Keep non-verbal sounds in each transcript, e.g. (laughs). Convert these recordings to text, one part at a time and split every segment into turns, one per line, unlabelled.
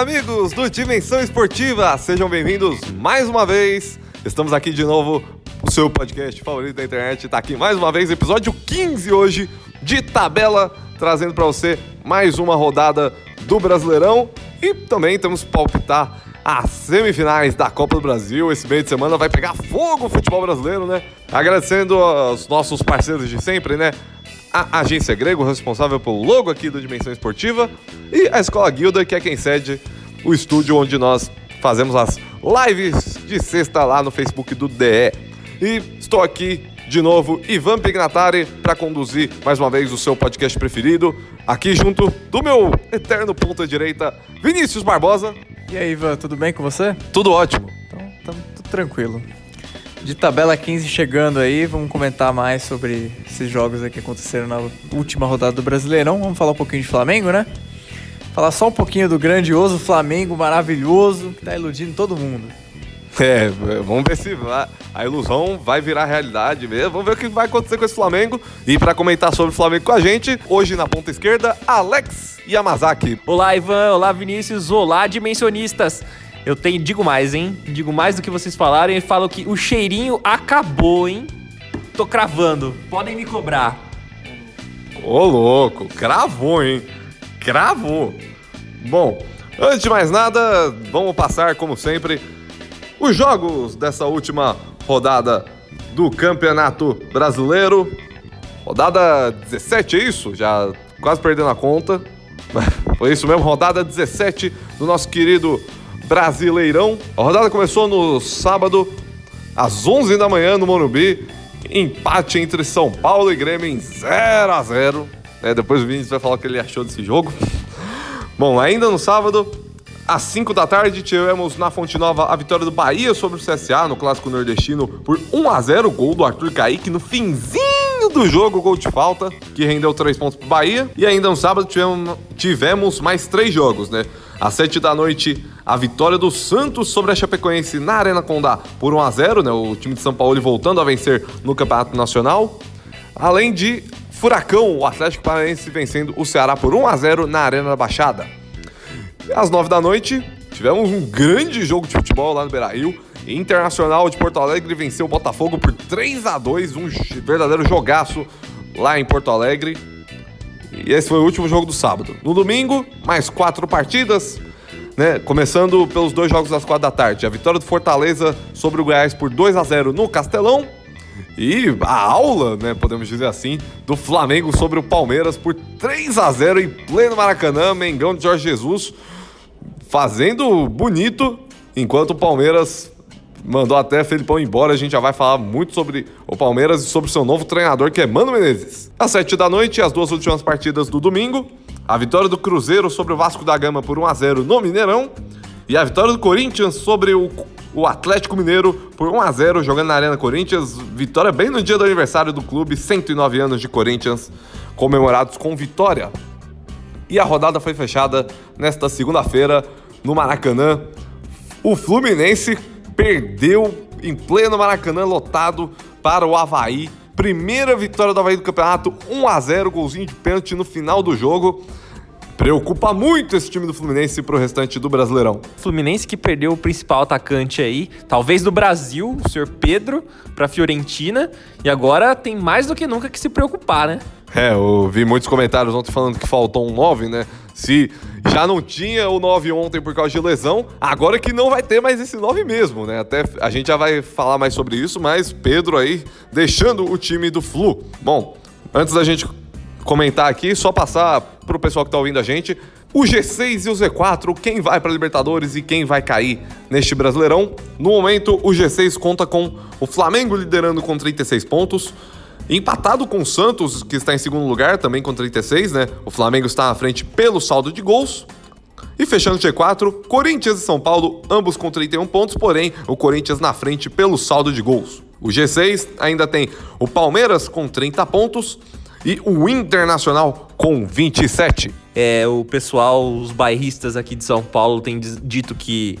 amigos do Dimensão Esportiva, sejam bem-vindos mais uma vez. Estamos aqui de novo, o seu podcast favorito da internet está aqui mais uma vez, episódio 15 hoje de tabela, trazendo para você mais uma rodada do Brasileirão e também temos palpitar as semifinais da Copa do Brasil. Esse meio de semana vai pegar fogo o futebol brasileiro, né? Agradecendo aos nossos parceiros de sempre, né? A Agência Grego, responsável pelo logo aqui do Dimensão Esportiva, e a Escola Guilda, que é quem cede o estúdio onde nós fazemos as lives de sexta lá no Facebook do DE. E estou aqui de novo, Ivan Pignatari, para conduzir mais uma vez o seu podcast preferido, aqui junto do meu eterno ponta direita, Vinícius Barbosa.
E aí, Ivan, tudo bem com você?
Tudo ótimo.
Então, tudo tranquilo. De tabela 15 chegando aí, vamos comentar mais sobre esses jogos que aconteceram na última rodada do Brasileirão. Vamos falar um pouquinho de Flamengo, né? Falar só um pouquinho do grandioso Flamengo maravilhoso que tá iludindo todo mundo.
É, vamos ver se a ilusão vai virar realidade mesmo. Vamos ver o que vai acontecer com esse Flamengo. E para comentar sobre o Flamengo com a gente, hoje na ponta esquerda, Alex Yamazaki.
Olá, Ivan. Olá, Vinícius. Olá, dimensionistas. Eu tenho, digo mais, hein? Digo mais do que vocês falaram e falo que o cheirinho acabou, hein? Tô cravando. Podem me cobrar.
Ô, louco, cravou, hein? Cravou. Bom, antes de mais nada, vamos passar, como sempre, os jogos dessa última rodada do Campeonato Brasileiro. Rodada 17, é isso? Já quase perdendo a conta. (laughs) Foi isso mesmo, rodada 17 do nosso querido Brasileirão. A rodada começou no sábado, às 11 da manhã, no Morumbi. Empate entre São Paulo e Grêmio em 0 a 0 é, Depois o Vinícius vai falar o que ele achou desse jogo. (laughs) Bom, ainda no sábado, às 5 da tarde, tivemos na Fonte Nova a vitória do Bahia sobre o CSA no Clássico Nordestino por 1 a 0 Gol do Arthur Kaique no finzinho do jogo, gol de falta, que rendeu 3 pontos pro Bahia. E ainda no sábado tivemos, tivemos mais três jogos, né? Às 7 da noite, a vitória do Santos sobre a Chapecoense na Arena Condá por 1 a 0 né? O time de São Paulo voltando a vencer no Campeonato Nacional. Além de Furacão, o Atlético Paranaense vencendo o Ceará por 1 a 0 na Arena da Baixada. Às 9 da noite, tivemos um grande jogo de futebol lá no Beira-Rio. Internacional de Porto Alegre venceu o Botafogo por 3 a 2 um verdadeiro jogaço lá em Porto Alegre. E esse foi o último jogo do sábado. No domingo, mais quatro partidas, né? Começando pelos dois jogos das quatro da tarde. A vitória do Fortaleza sobre o Goiás por 2 a 0 no Castelão. E a aula, né, podemos dizer assim, do Flamengo sobre o Palmeiras por 3 a 0 em pleno Maracanã, Mengão de Jorge Jesus fazendo bonito, enquanto o Palmeiras mandou até Felipão embora. A gente já vai falar muito sobre o Palmeiras e sobre seu novo treinador, que é Mano Menezes. Às 7 da noite, as duas últimas partidas do domingo. A vitória do Cruzeiro sobre o Vasco da Gama por 1 a 0 no Mineirão. E a vitória do Corinthians sobre o, o Atlético Mineiro por 1 a 0 jogando na Arena Corinthians. Vitória bem no dia do aniversário do clube, 109 anos de Corinthians comemorados com vitória. E a rodada foi fechada nesta segunda-feira no Maracanã. O Fluminense perdeu em pleno Maracanã lotado para o Havaí. Primeira vitória do Havaí do campeonato, 1 a 0 golzinho de pênalti no final do jogo. Preocupa muito esse time do Fluminense pro restante do Brasileirão.
Fluminense que perdeu o principal atacante aí, talvez do Brasil, o senhor Pedro, pra Fiorentina. E agora tem mais do que nunca que se preocupar, né?
É, eu vi muitos comentários ontem falando que faltou um 9, né? Se já não tinha o 9 ontem por causa de lesão, agora que não vai ter mais esse 9 mesmo, né? Até a gente já vai falar mais sobre isso, mas Pedro aí deixando o time do Flu. Bom, antes da gente comentar aqui, só passar pro pessoal que tá ouvindo a gente, o G6 e o Z4, quem vai para Libertadores e quem vai cair neste Brasileirão. No momento, o G6 conta com o Flamengo liderando com 36 pontos, Empatado com o Santos, que está em segundo lugar, também com 36, né? O Flamengo está na frente pelo saldo de gols. E fechando o G4, Corinthians e São Paulo, ambos com 31 pontos, porém o Corinthians na frente pelo saldo de gols. O G6 ainda tem o Palmeiras com 30 pontos e o Internacional com 27.
É, o pessoal, os bairristas aqui de São Paulo têm dito que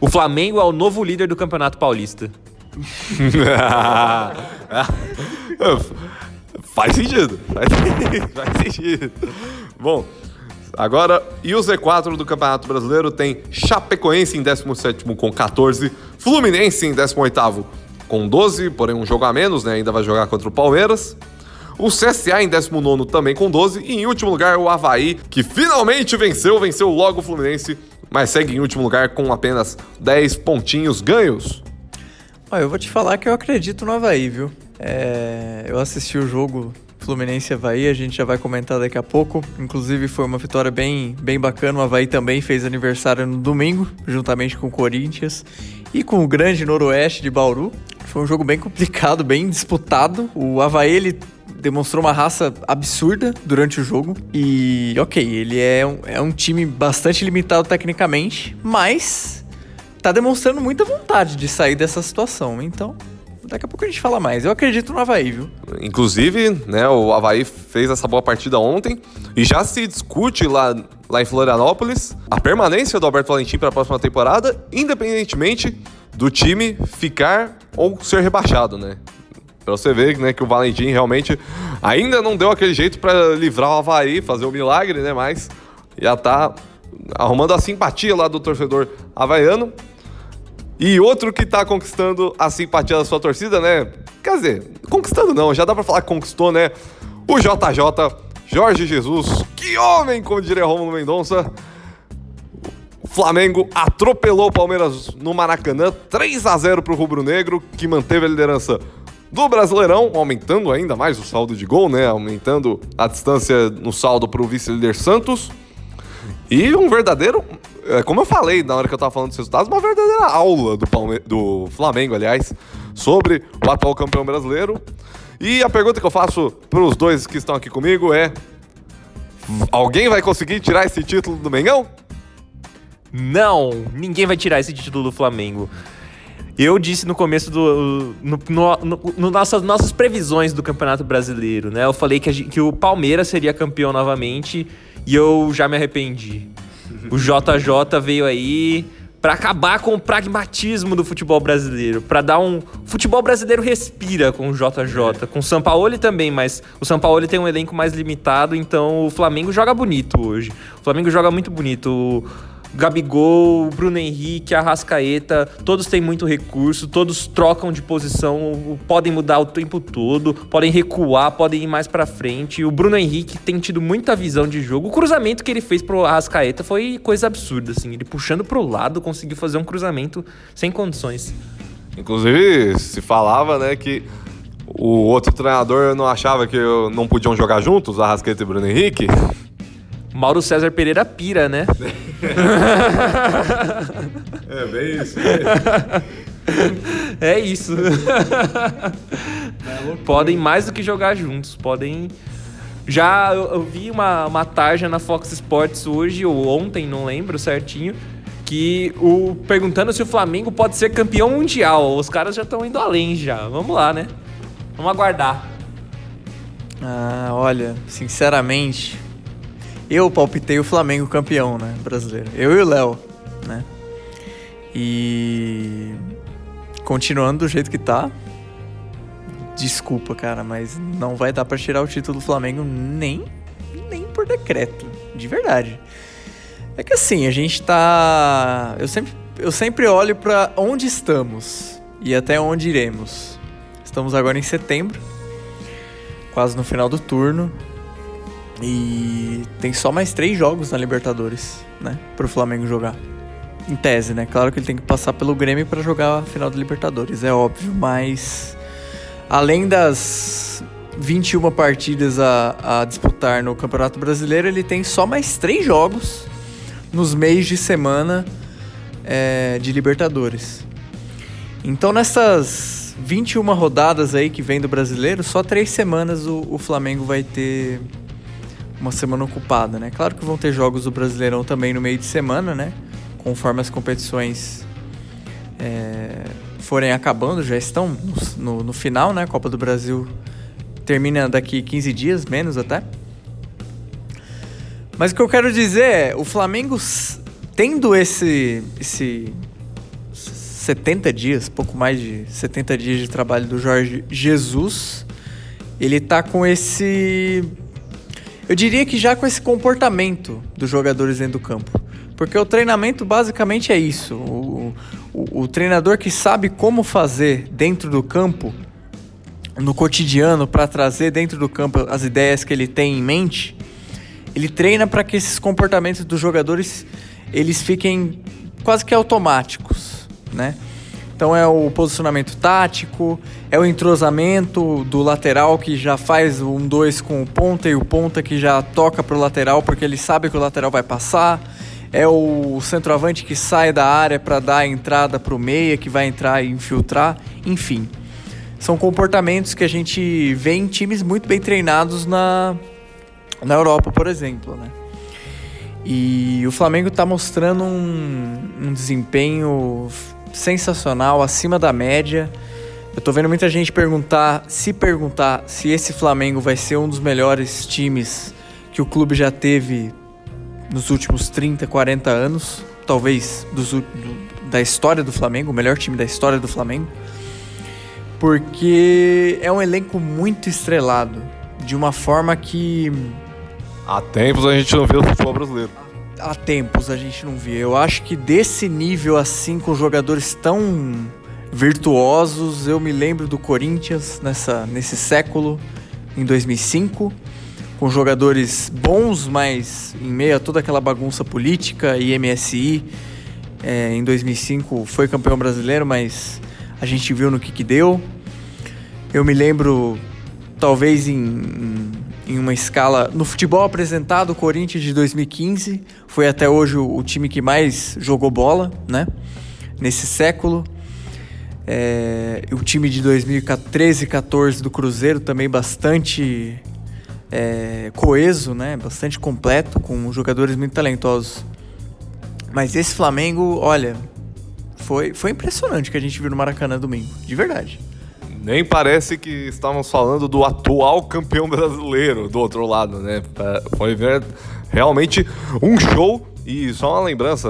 o Flamengo é o novo líder do Campeonato Paulista. (laughs)
faz sentido. Faz, sentido. Bom, Agora, e o Z4 do Campeonato Brasileiro tem Chapecoense em 17 com 14, Fluminense em 18 com 12, porém um jogo a menos, né? Ainda vai jogar contra o Palmeiras. O CSA em 19 também com 12. E em último lugar, o Havaí, que finalmente venceu, venceu logo o Fluminense, mas segue em último lugar com apenas 10 pontinhos ganhos.
Olha, eu vou te falar que eu acredito no Havaí, viu? É, eu assisti o jogo Fluminense Havaí, a gente já vai comentar daqui a pouco. Inclusive foi uma vitória bem, bem bacana. O Havaí também fez aniversário no domingo, juntamente com o Corinthians e com o grande Noroeste de Bauru. Foi um jogo bem complicado, bem disputado. O Havaí ele demonstrou uma raça absurda durante o jogo. E, ok, ele é um, é um time bastante limitado tecnicamente, mas tá demonstrando muita vontade de sair dessa situação. Então, daqui a pouco a gente fala mais. Eu acredito no Havaí, viu?
Inclusive, né, o Havaí fez essa boa partida ontem e já se discute lá, lá em Florianópolis a permanência do Alberto Valentim para a próxima temporada, independentemente do time ficar ou ser rebaixado, né? Pra você ver né, que o Valentim realmente ainda não deu aquele jeito para livrar o Havaí, fazer o um milagre, né? Mas já tá arrumando a simpatia lá do torcedor havaiano. E outro que tá conquistando a simpatia da sua torcida, né? Quer dizer, conquistando não, já dá pra falar que conquistou, né? O JJ, Jorge Jesus. Que homem, como diria Romulo Mendonça. O Flamengo atropelou o Palmeiras no Maracanã, 3 a 0 pro Rubro Negro, que manteve a liderança do Brasileirão, aumentando ainda mais o saldo de gol, né? Aumentando a distância no saldo pro vice-líder Santos. E um verdadeiro é, como eu falei na hora que eu tava falando dos resultados, uma verdadeira aula do, Palme do Flamengo, aliás, sobre o atual campeão brasileiro. E a pergunta que eu faço para os dois que estão aqui comigo é: alguém vai conseguir tirar esse título do Mengão?
Não, ninguém vai tirar esse título do Flamengo. Eu disse no começo do. No, no, no, no nossas, nossas previsões do Campeonato Brasileiro, né? Eu falei que, a, que o Palmeiras seria campeão novamente e eu já me arrependi. O JJ veio aí para acabar com o pragmatismo do futebol brasileiro, para dar um futebol brasileiro respira com o JJ, com o Sampaoli também, mas o Sampaoli tem um elenco mais limitado, então o Flamengo joga bonito hoje. O Flamengo joga muito bonito. Gabigol, Bruno Henrique, Arrascaeta, todos têm muito recurso, todos trocam de posição, podem mudar o tempo todo, podem recuar, podem ir mais para frente. O Bruno Henrique tem tido muita visão de jogo. O cruzamento que ele fez pro Arrascaeta foi coisa absurda, assim. Ele puxando pro lado conseguiu fazer um cruzamento sem condições.
Inclusive, se falava, né, que o outro treinador não achava que não podiam jogar juntos, Arrascaeta e Bruno Henrique.
Mauro César Pereira pira, né? (laughs)
é, bem isso.
É isso. podem mais do que jogar juntos, podem. Já eu, eu, vi uma, uma tarja na Fox Sports hoje ou ontem, não lembro certinho, que o perguntando se o Flamengo pode ser campeão mundial. Os caras já estão indo além já. Vamos lá, né? Vamos aguardar.
Ah, olha, sinceramente, eu palpitei o Flamengo campeão, né, brasileiro. Eu e o Léo, né? E continuando do jeito que tá. Desculpa, cara, mas não vai dar para tirar o título do Flamengo nem nem por decreto, de verdade. É que assim, a gente tá eu sempre eu sempre olho para onde estamos e até onde iremos. Estamos agora em setembro, quase no final do turno. E tem só mais três jogos na Libertadores, né? Pro Flamengo jogar. Em tese, né? Claro que ele tem que passar pelo Grêmio para jogar a final da Libertadores, é óbvio, mas além das 21 partidas a, a disputar no Campeonato Brasileiro, ele tem só mais três jogos nos meios de semana é, de Libertadores. Então nessas 21 rodadas aí que vem do brasileiro, só três semanas o, o Flamengo vai ter uma semana ocupada, né? Claro que vão ter jogos do Brasileirão também no meio de semana, né? Conforme as competições é, forem acabando, já estão no, no, final, né? A Copa do Brasil termina daqui 15 dias, menos até. Mas o que eu quero dizer é, o Flamengo tendo esse, esse 70 dias, pouco mais de 70 dias de trabalho do Jorge Jesus, ele tá com esse Eu diria que já com esse comportamento dos jogadores dentro do campo. Porque o treinamento basicamente é isso. O, o, o treinador que sabe como fazer dentro do campo, no cotidiano, para trazer dentro do campo as ideias que ele tem em mente, ele treina para que esses comportamentos dos jogadores eles fiquem quase que automáticos, né? Então é o posicionamento tático, é o entrosamento do lateral que já faz um dois com o ponta e o ponta que já toca pro lateral porque ele sabe que o lateral vai passar. É o centroavante que sai da área para dar a entrada pro meia que vai entrar e infiltrar, enfim. São comportamentos que a gente vê em times muito bem treinados na, na Europa, por exemplo, né? E o Flamengo está mostrando um, um desempenho sensacional, acima da média. Eu tô vendo muita gente perguntar, se perguntar se esse Flamengo vai ser um dos melhores times que o clube já teve nos últimos 30, 40 anos, talvez dos, do, da história do Flamengo, o melhor time da história do Flamengo. Porque é um elenco muito estrelado, de uma forma que
Há tempos a gente não vê o futebol brasileiro.
Há tempos a gente não via. Eu acho que desse nível assim, com jogadores tão virtuosos, eu me lembro do Corinthians nessa, nesse século, em 2005, com jogadores bons, mas em meio a toda aquela bagunça política e MSI. é, em 2005 foi campeão brasileiro, mas a gente viu no que que deu. Eu me lembro, talvez em, em, em uma escala. No futebol apresentado, o Corinthians de 2015 foi até hoje o, time que mais jogou bola, né? Nesse século. É, o time de 2013 e 14 do Cruzeiro também bastante é, coeso, né? Bastante completo, com jogadores muito talentosos. Mas esse Flamengo, olha, foi, foi impressionante que a gente viu no Maracanã domingo, de verdade.
Nem parece que estávamos falando do atual campeão brasileiro do outro lado, né? Foi ver- realmente um show. E só uma lembrança,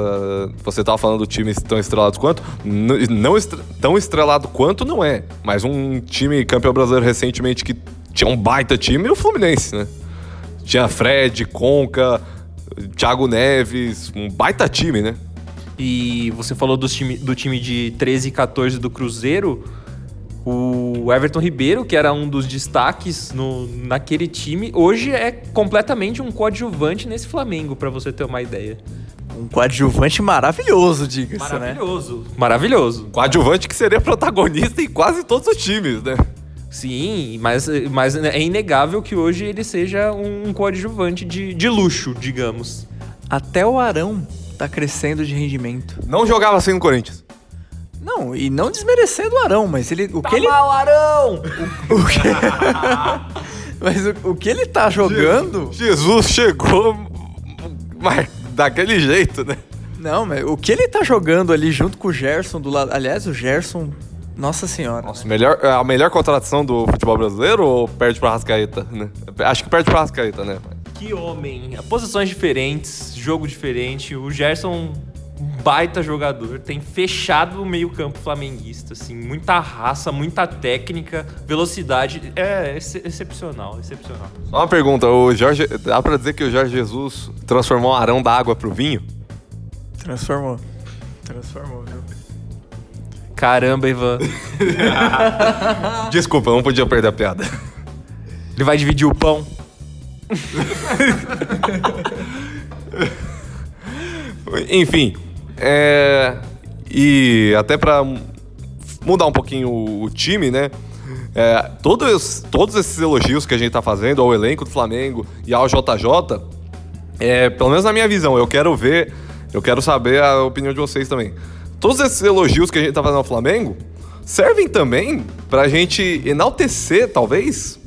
você estava falando do time tão estrelado quanto. Não tão estrelado quanto não é. Mas um time campeão brasileiro recentemente que tinha um baita time, o Fluminense, né? Tinha Fred, Conca, Thiago Neves, um baita time, né?
E você falou dos time, do time de 13 e 14 do Cruzeiro. O Everton Ribeiro, que era um dos destaques no, naquele time, hoje é completamente um coadjuvante nesse Flamengo, pra você ter uma ideia.
Um coadjuvante maravilhoso, diga-se, né?
Maravilhoso. Maravilhoso.
Coadjuvante que seria protagonista em quase todos os times, né?
Sim, mas, mas é inegável que hoje ele seja um coadjuvante de, de luxo, digamos.
Até o Arão tá crescendo de rendimento.
Não jogava assim no Corinthians.
Não, e não desmerecendo o Arão, mas ele, o que ele,
Arão! (laughs) (laughs)
mas o, o que ele tá jogando?
Jesus chegou mas daquele jeito, né?
Não, mas o que ele tá jogando ali junto com o Gerson do lado. Aliás, o Gerson, nossa senhora.
Nossa, melhor, a melhor contratação do futebol brasileiro ou perde pra Rascaeta, né? Acho que perde pra Rascaeta, né?
Que homem. Posições diferentes, jogo diferente. O Gerson, baita jogador, tem fechado o meio-campo flamenguista, assim. Muita raça, muita técnica, velocidade. É ex- excepcional, excepcional.
Só uma pergunta, o Jorge. Dá pra dizer que o Jorge Jesus transformou o arão da água pro vinho?
Transformou. Transformou, viu?
Caramba, Ivan. (laughs)
Desculpa, não podia perder a piada.
Ele vai dividir o pão.
Enfim, é, e até pra mudar um pouquinho o, time, né? É, todos, todos esses elogios que a gente tá fazendo ao elenco do Flamengo e ao JJ, é, pelo menos na minha visão, eu quero ver, eu quero saber a opinião de vocês também. Todos esses elogios que a gente tá fazendo ao Flamengo servem também pra gente enaltecer, talvez,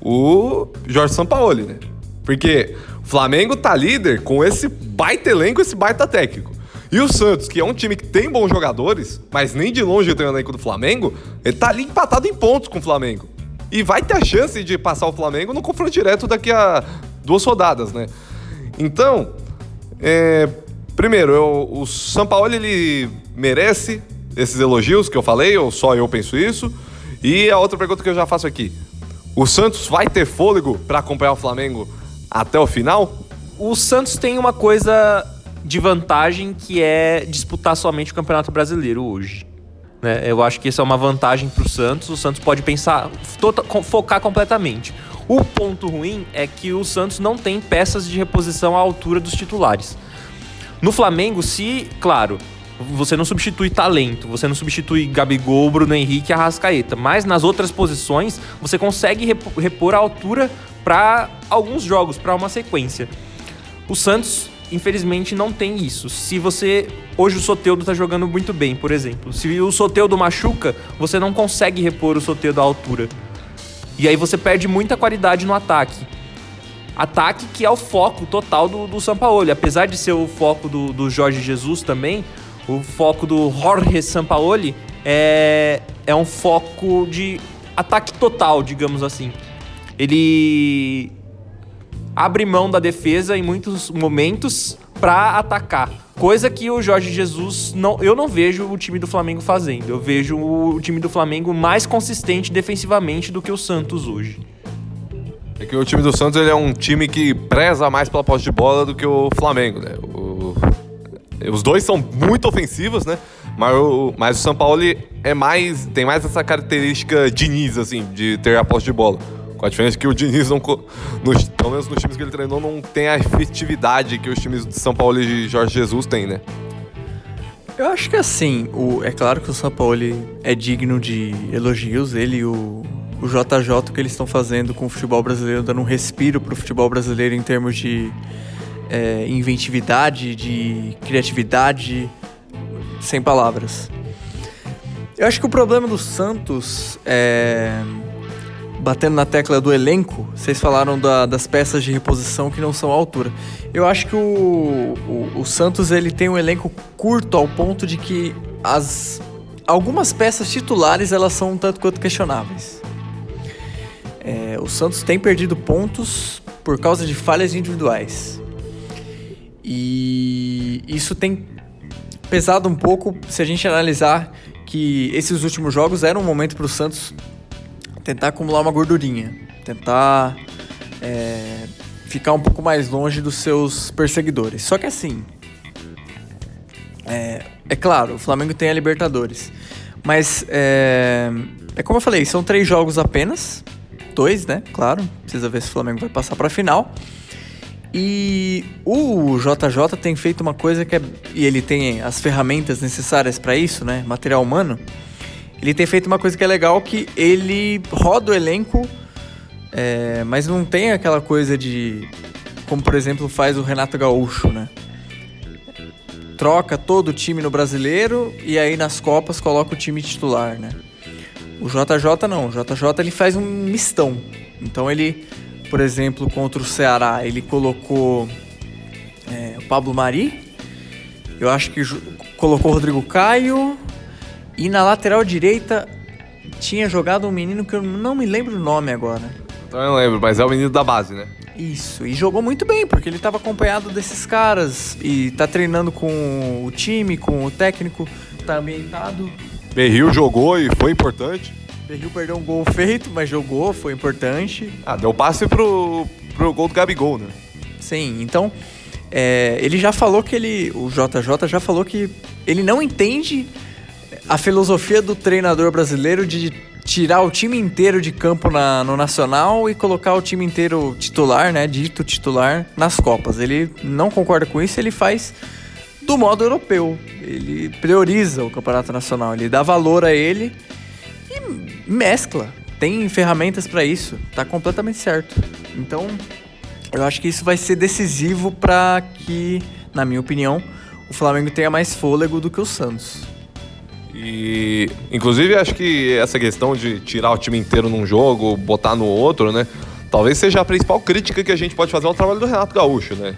o Jorge Sampaoli, né? Porque o Flamengo tá líder com esse baita elenco, esse baita técnico. E o Santos, que é um time que tem bons jogadores, mas nem de longe tem o elenco do Flamengo, ele tá ali empatado em pontos com o Flamengo. E vai ter a chance de passar o Flamengo no confronto direto daqui a duas rodadas, né? Então, é, primeiro, eu- o Sampaoli, ele merece esses elogios que eu falei, ou só eu penso isso? E a outra pergunta que eu já faço aqui. O Santos vai ter fôlego para acompanhar o Flamengo até o final?
O Santos tem uma coisa de vantagem que é disputar somente o Campeonato Brasileiro hoje. Né? Eu acho que isso é uma vantagem para o Santos. O Santos pode pensar, tota, focar completamente. O ponto ruim é que o Santos não tem peças de reposição à altura dos titulares. No Flamengo, se, claro, você não substitui talento, você não substitui Gabigol, Bruno Henrique Arrascaeta, mas nas outras posições você consegue repor a altura para alguns jogos, para uma sequência. O Santos, infelizmente, não tem isso. Se você. Hoje o Soteudo tá jogando muito bem, por exemplo. Se o Soteudo machuca, você não consegue repor o Soteudo à altura. E aí você perde muita qualidade no ataque. Ataque que é o foco total do, do Sampaoli. Apesar de ser o foco do, do Jorge Jesus também, o foco do Jorge Sampaoli é, é um foco de ataque total, digamos assim. Ele abre mão da defesa em muitos momentos para atacar. Coisa que o Jorge Jesus não, eu não vejo o time do Flamengo fazendo. Eu vejo o time do Flamengo mais consistente defensivamente do que o Santos hoje.
É que o time do Santos ele é um time que preza mais pela posse de bola do que o Flamengo, né? O... Os dois são muito ofensivos, né? Mas o, mas o São Paulo é mais tem mais essa característica Diniz, assim, de ter a posse de bola. Com a diferença que o Diniz, não, nos, pelo menos nos times que ele treinou, não tem a efetividade que os times de São Paulo e de Jorge Jesus têm, né?
Eu acho que assim, o, é claro que o São Paulo é digno de elogios, ele e o, o JJ que eles estão fazendo com o futebol brasileiro, dando um respiro para o futebol brasileiro em termos de é, inventividade, de criatividade, sem palavras. Eu acho que o problema do Santos é batendo na tecla do elenco, vocês falaram da, das peças de reposição que não são à altura. Eu acho que o, o, o, Santos ele tem um elenco curto ao ponto de que as algumas peças titulares elas são um tanto quanto questionáveis. É, o Santos tem perdido pontos por causa de falhas individuais. E isso tem pesado um pouco se a gente analisar que esses últimos jogos eram um momento para o Santos tentar acumular uma gordurinha, tentar é, ficar um pouco mais longe dos seus perseguidores. Só que assim, é, é claro, o Flamengo tem a Libertadores, mas é, é como eu falei, são três jogos apenas, dois, né? Claro, precisa ver se o Flamengo vai passar para a final. E o JJ tem feito uma coisa que é, e ele tem as ferramentas necessárias para isso, né? Material humano ele tem feito uma coisa que é legal, que ele roda o elenco, é, mas não tem aquela coisa de... Como, por exemplo, faz o Renato Gaúcho, né? Troca todo o time no Brasileiro e aí nas Copas coloca o time titular, né? O JJ não, o JJ ele faz um mistão. Então ele, por exemplo, contra o Ceará, ele colocou é, o Pablo Mari, eu acho que colocou o Rodrigo Caio, e na lateral direita tinha jogado um menino que eu não me lembro o nome agora.
Então eu lembro, mas é o menino da base, né?
Isso, e jogou muito bem, porque ele estava acompanhado desses caras e tá treinando com o time, com o técnico, tá ambientado.
Berril jogou e foi importante.
Berril perdeu um gol feito, mas jogou, foi importante.
Ah, deu passe pro, pro gol do Gabigol, né?
Sim, então é, ele já falou que ele. O JJ já falou que ele não entende a filosofia do treinador brasileiro de tirar o time inteiro de campo na, no Nacional e colocar o time inteiro titular, né, dito titular, nas Copas. Ele não concorda com isso, ele faz do modo europeu. Ele prioriza o Campeonato Nacional, ele dá valor a ele e mescla. Tem ferramentas para isso, tá completamente certo. Então, eu acho que isso vai ser decisivo para que, na minha opinião, o Flamengo tenha mais fôlego do que o Santos.
E, inclusive, acho que essa questão de tirar o time inteiro num jogo, botar no outro, né? Talvez seja a principal crítica que a gente pode fazer ao trabalho do Renato Gaúcho, né?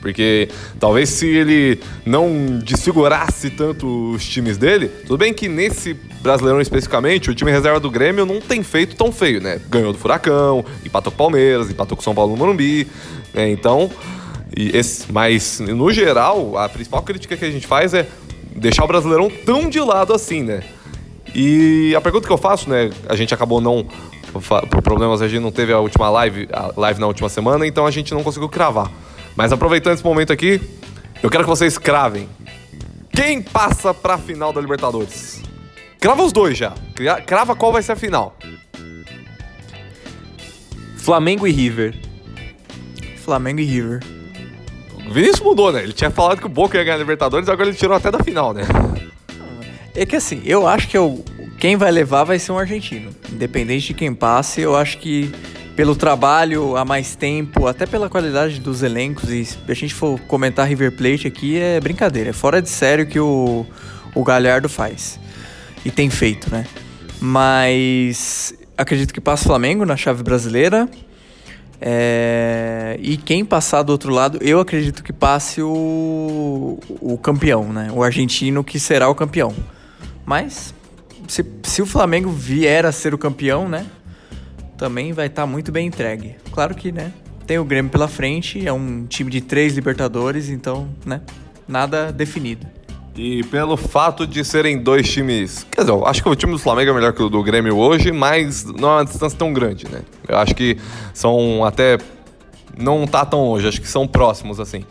Porque talvez se ele não desfigurasse tanto os times dele, tudo bem que nesse Brasileirão especificamente, o time reserva do Grêmio não tem feito tão feio, né? Ganhou do Furacão, empatou com o Palmeiras, empatou com o São Paulo no Morumbi, né? Então, esse, mas no geral, a principal crítica que a gente faz é deixar o Brasileirão tão de lado assim, né? E a pergunta que eu faço, né? A gente acabou não por problemas a gente não teve a última live, a live na última semana, então a gente não conseguiu cravar. Mas aproveitando esse momento aqui, eu quero que vocês cravem. Quem passa pra final da Libertadores? Crava os dois já. Crava qual vai ser a final.
Flamengo e River.
Flamengo e River.
O Vinícius mudou, né? Ele tinha falado que o Boca ia ganhar a Libertadores, agora ele tirou até da final, né?
É que assim, eu acho que eu, quem vai levar vai ser um argentino. Independente de quem passe, eu acho que pelo trabalho há mais tempo, até pela qualidade dos elencos, e se a gente for comentar River Plate aqui, é brincadeira. É fora de sério que o, o Galhardo faz. E tem feito, né? Mas acredito que passa o Flamengo na chave brasileira. É... E quem passar do outro lado, eu acredito que passe o, o campeão, né? O argentino que será o campeão. Mas se, se o Flamengo vier a ser o campeão, né? Também vai estar tá muito bem entregue. Claro que, né? Tem o Grêmio pela frente, é um time de três Libertadores, então, né? Nada definido.
E pelo fato de serem dois times. Quer dizer, eu acho que o time do Flamengo é melhor que o do Grêmio hoje, mas não é uma distância tão grande, né? Eu acho que são até. Não tá tão longe, acho que são próximos, assim.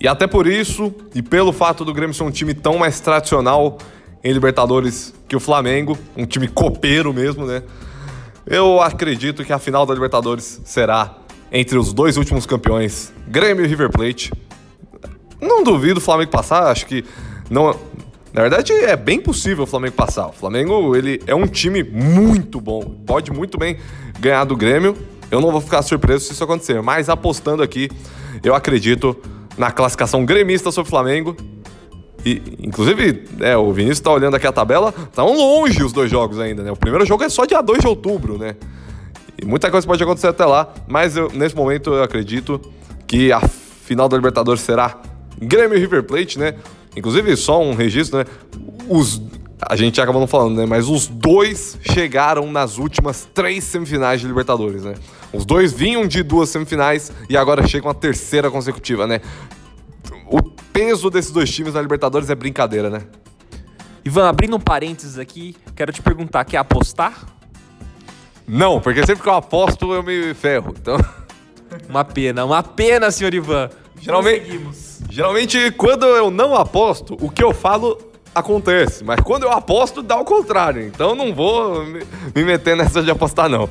E até por isso, e pelo fato do Grêmio ser um time tão mais tradicional em Libertadores que o Flamengo, um time copeiro mesmo, né? Eu acredito que a final da Libertadores será entre os dois últimos campeões, Grêmio e River Plate. Não duvido o Flamengo passar, acho que não, na verdade, é bem possível o Flamengo passar. O Flamengo, ele é um time muito bom. Pode muito bem ganhar do Grêmio. Eu não vou ficar surpreso se isso acontecer. Mas apostando aqui, eu acredito na classificação gremista sobre o Flamengo. E, inclusive, é, o Vinícius está olhando aqui a tabela, estão longe os dois jogos ainda, né? O primeiro jogo é só dia 2 de outubro, né? E muita coisa pode acontecer até lá, mas eu, nesse momento eu acredito que a final da Libertadores será Grêmio e River Plate, né? Inclusive, só um registro, né? Os, a gente acabou não falando, né? Mas os dois chegaram nas últimas três semifinais de Libertadores, né? Os dois vinham de duas semifinais e agora chegam a terceira consecutiva, né? O peso desses dois times na Libertadores é brincadeira, né?
Ivan, abrindo um parênteses aqui, quero te perguntar, quer apostar?
Não, porque sempre que eu aposto eu me ferro, então...
Uma pena, uma pena, senhor Ivan.
Geralmente, geralmente, quando eu não aposto, o que eu falo acontece. Mas quando eu aposto, dá o contrário. Então não vou me, me meter nessa de apostar, não.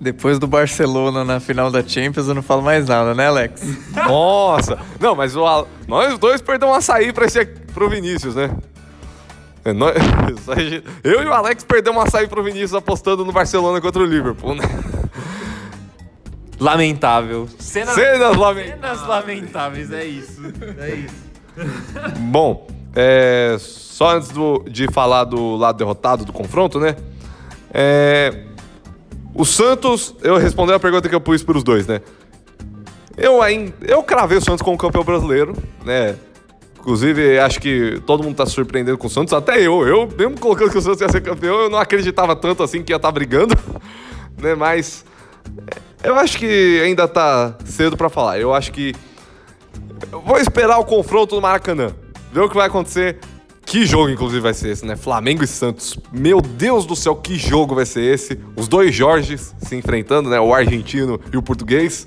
Depois do Barcelona na final da Champions, eu não falo mais nada, né, Alex? (laughs)
Nossa! Não, mas o, nós dois perdemos um açaí pra esse, pro Vinícius, né? É, (laughs) eu e o Alex perdemos um açaí pro Vinícius apostando no Barcelona contra o Liverpool, né?
Lamentável.
Cenas, Cenas lamentáveis.
Cenas lamentáveis, é isso. É isso. (laughs)
Bom, é, só antes do, de falar do lado derrotado do confronto, né? É, o Santos, eu respondi a pergunta que eu pus para os dois, né? Eu ainda, eu cravei o Santos como campeão brasileiro, né? Inclusive, acho que todo mundo tá se surpreendendo com o Santos, até eu. Eu, mesmo colocando que o Santos ia ser campeão, eu não acreditava tanto assim que ia estar tá brigando, (laughs) né? Mas eu acho que ainda tá cedo para falar. Eu acho que. Eu vou esperar o confronto no Maracanã. Ver o que vai acontecer. Que jogo, inclusive, vai ser esse, né? Flamengo e Santos. Meu Deus do céu, que jogo vai ser esse? Os dois Jorges se enfrentando, né? O argentino e o português.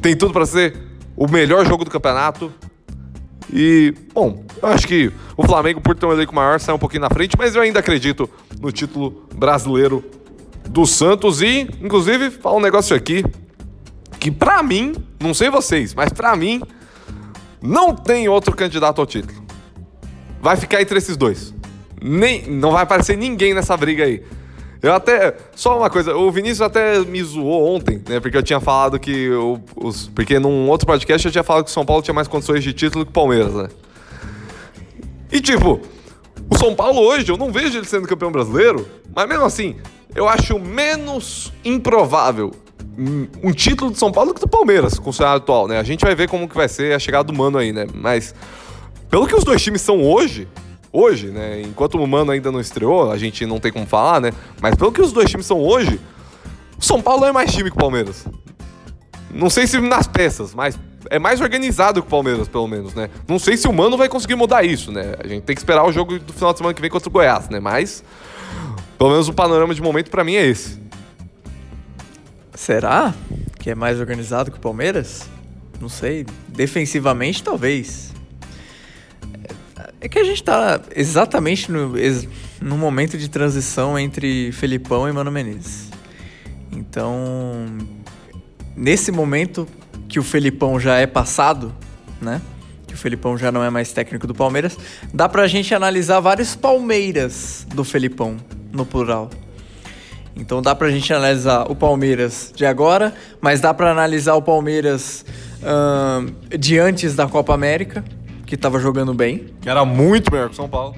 Tem tudo para ser o melhor jogo do campeonato. E, bom, eu acho que o Flamengo, por ter um elenco maior, sai um pouquinho na frente, mas eu ainda acredito no título brasileiro do Santos e, inclusive, falar um negócio aqui que para mim, não sei vocês, mas para mim não tem outro candidato ao título. Vai ficar entre esses dois. Nem, não vai aparecer ninguém nessa briga aí. Eu até. Só uma coisa, o Vinícius até me zoou ontem, né? Porque eu tinha falado que. O, os, porque num outro podcast eu tinha falado que o São Paulo tinha mais condições de título que o Palmeiras, né? E tipo, o São Paulo hoje, eu não vejo ele sendo campeão brasileiro, mas mesmo assim, eu acho menos improvável um título de São Paulo do que do Palmeiras, com o cenário atual, né? A gente vai ver como que vai ser a chegada do Mano aí, né? Mas pelo que os dois times são hoje, hoje, né? Enquanto o Mano ainda não estreou, a gente não tem como falar, né? Mas pelo que os dois times são hoje, o São Paulo é mais time que o Palmeiras. Não sei se nas peças, mas é mais organizado que o Palmeiras, pelo menos, né? Não sei se o Mano vai conseguir mudar isso, né? A gente tem que esperar o jogo do final de semana que vem contra o Goiás, né? Mas pelo menos o panorama de momento para mim é esse.
Será que é mais organizado que o Palmeiras? Não sei. Defensivamente, talvez. É que a gente tá exatamente no, no momento de transição entre Felipão e Mano Menezes. Então, nesse momento que o Felipão já é passado, né? Que o Felipão já não é mais técnico do Palmeiras, dá pra gente analisar vários Palmeiras do Felipão, no plural. Então dá pra gente analisar o Palmeiras de agora, mas dá pra analisar o Palmeiras uh, de antes da Copa América, que tava jogando bem.
Que era muito melhor que o São Paulo.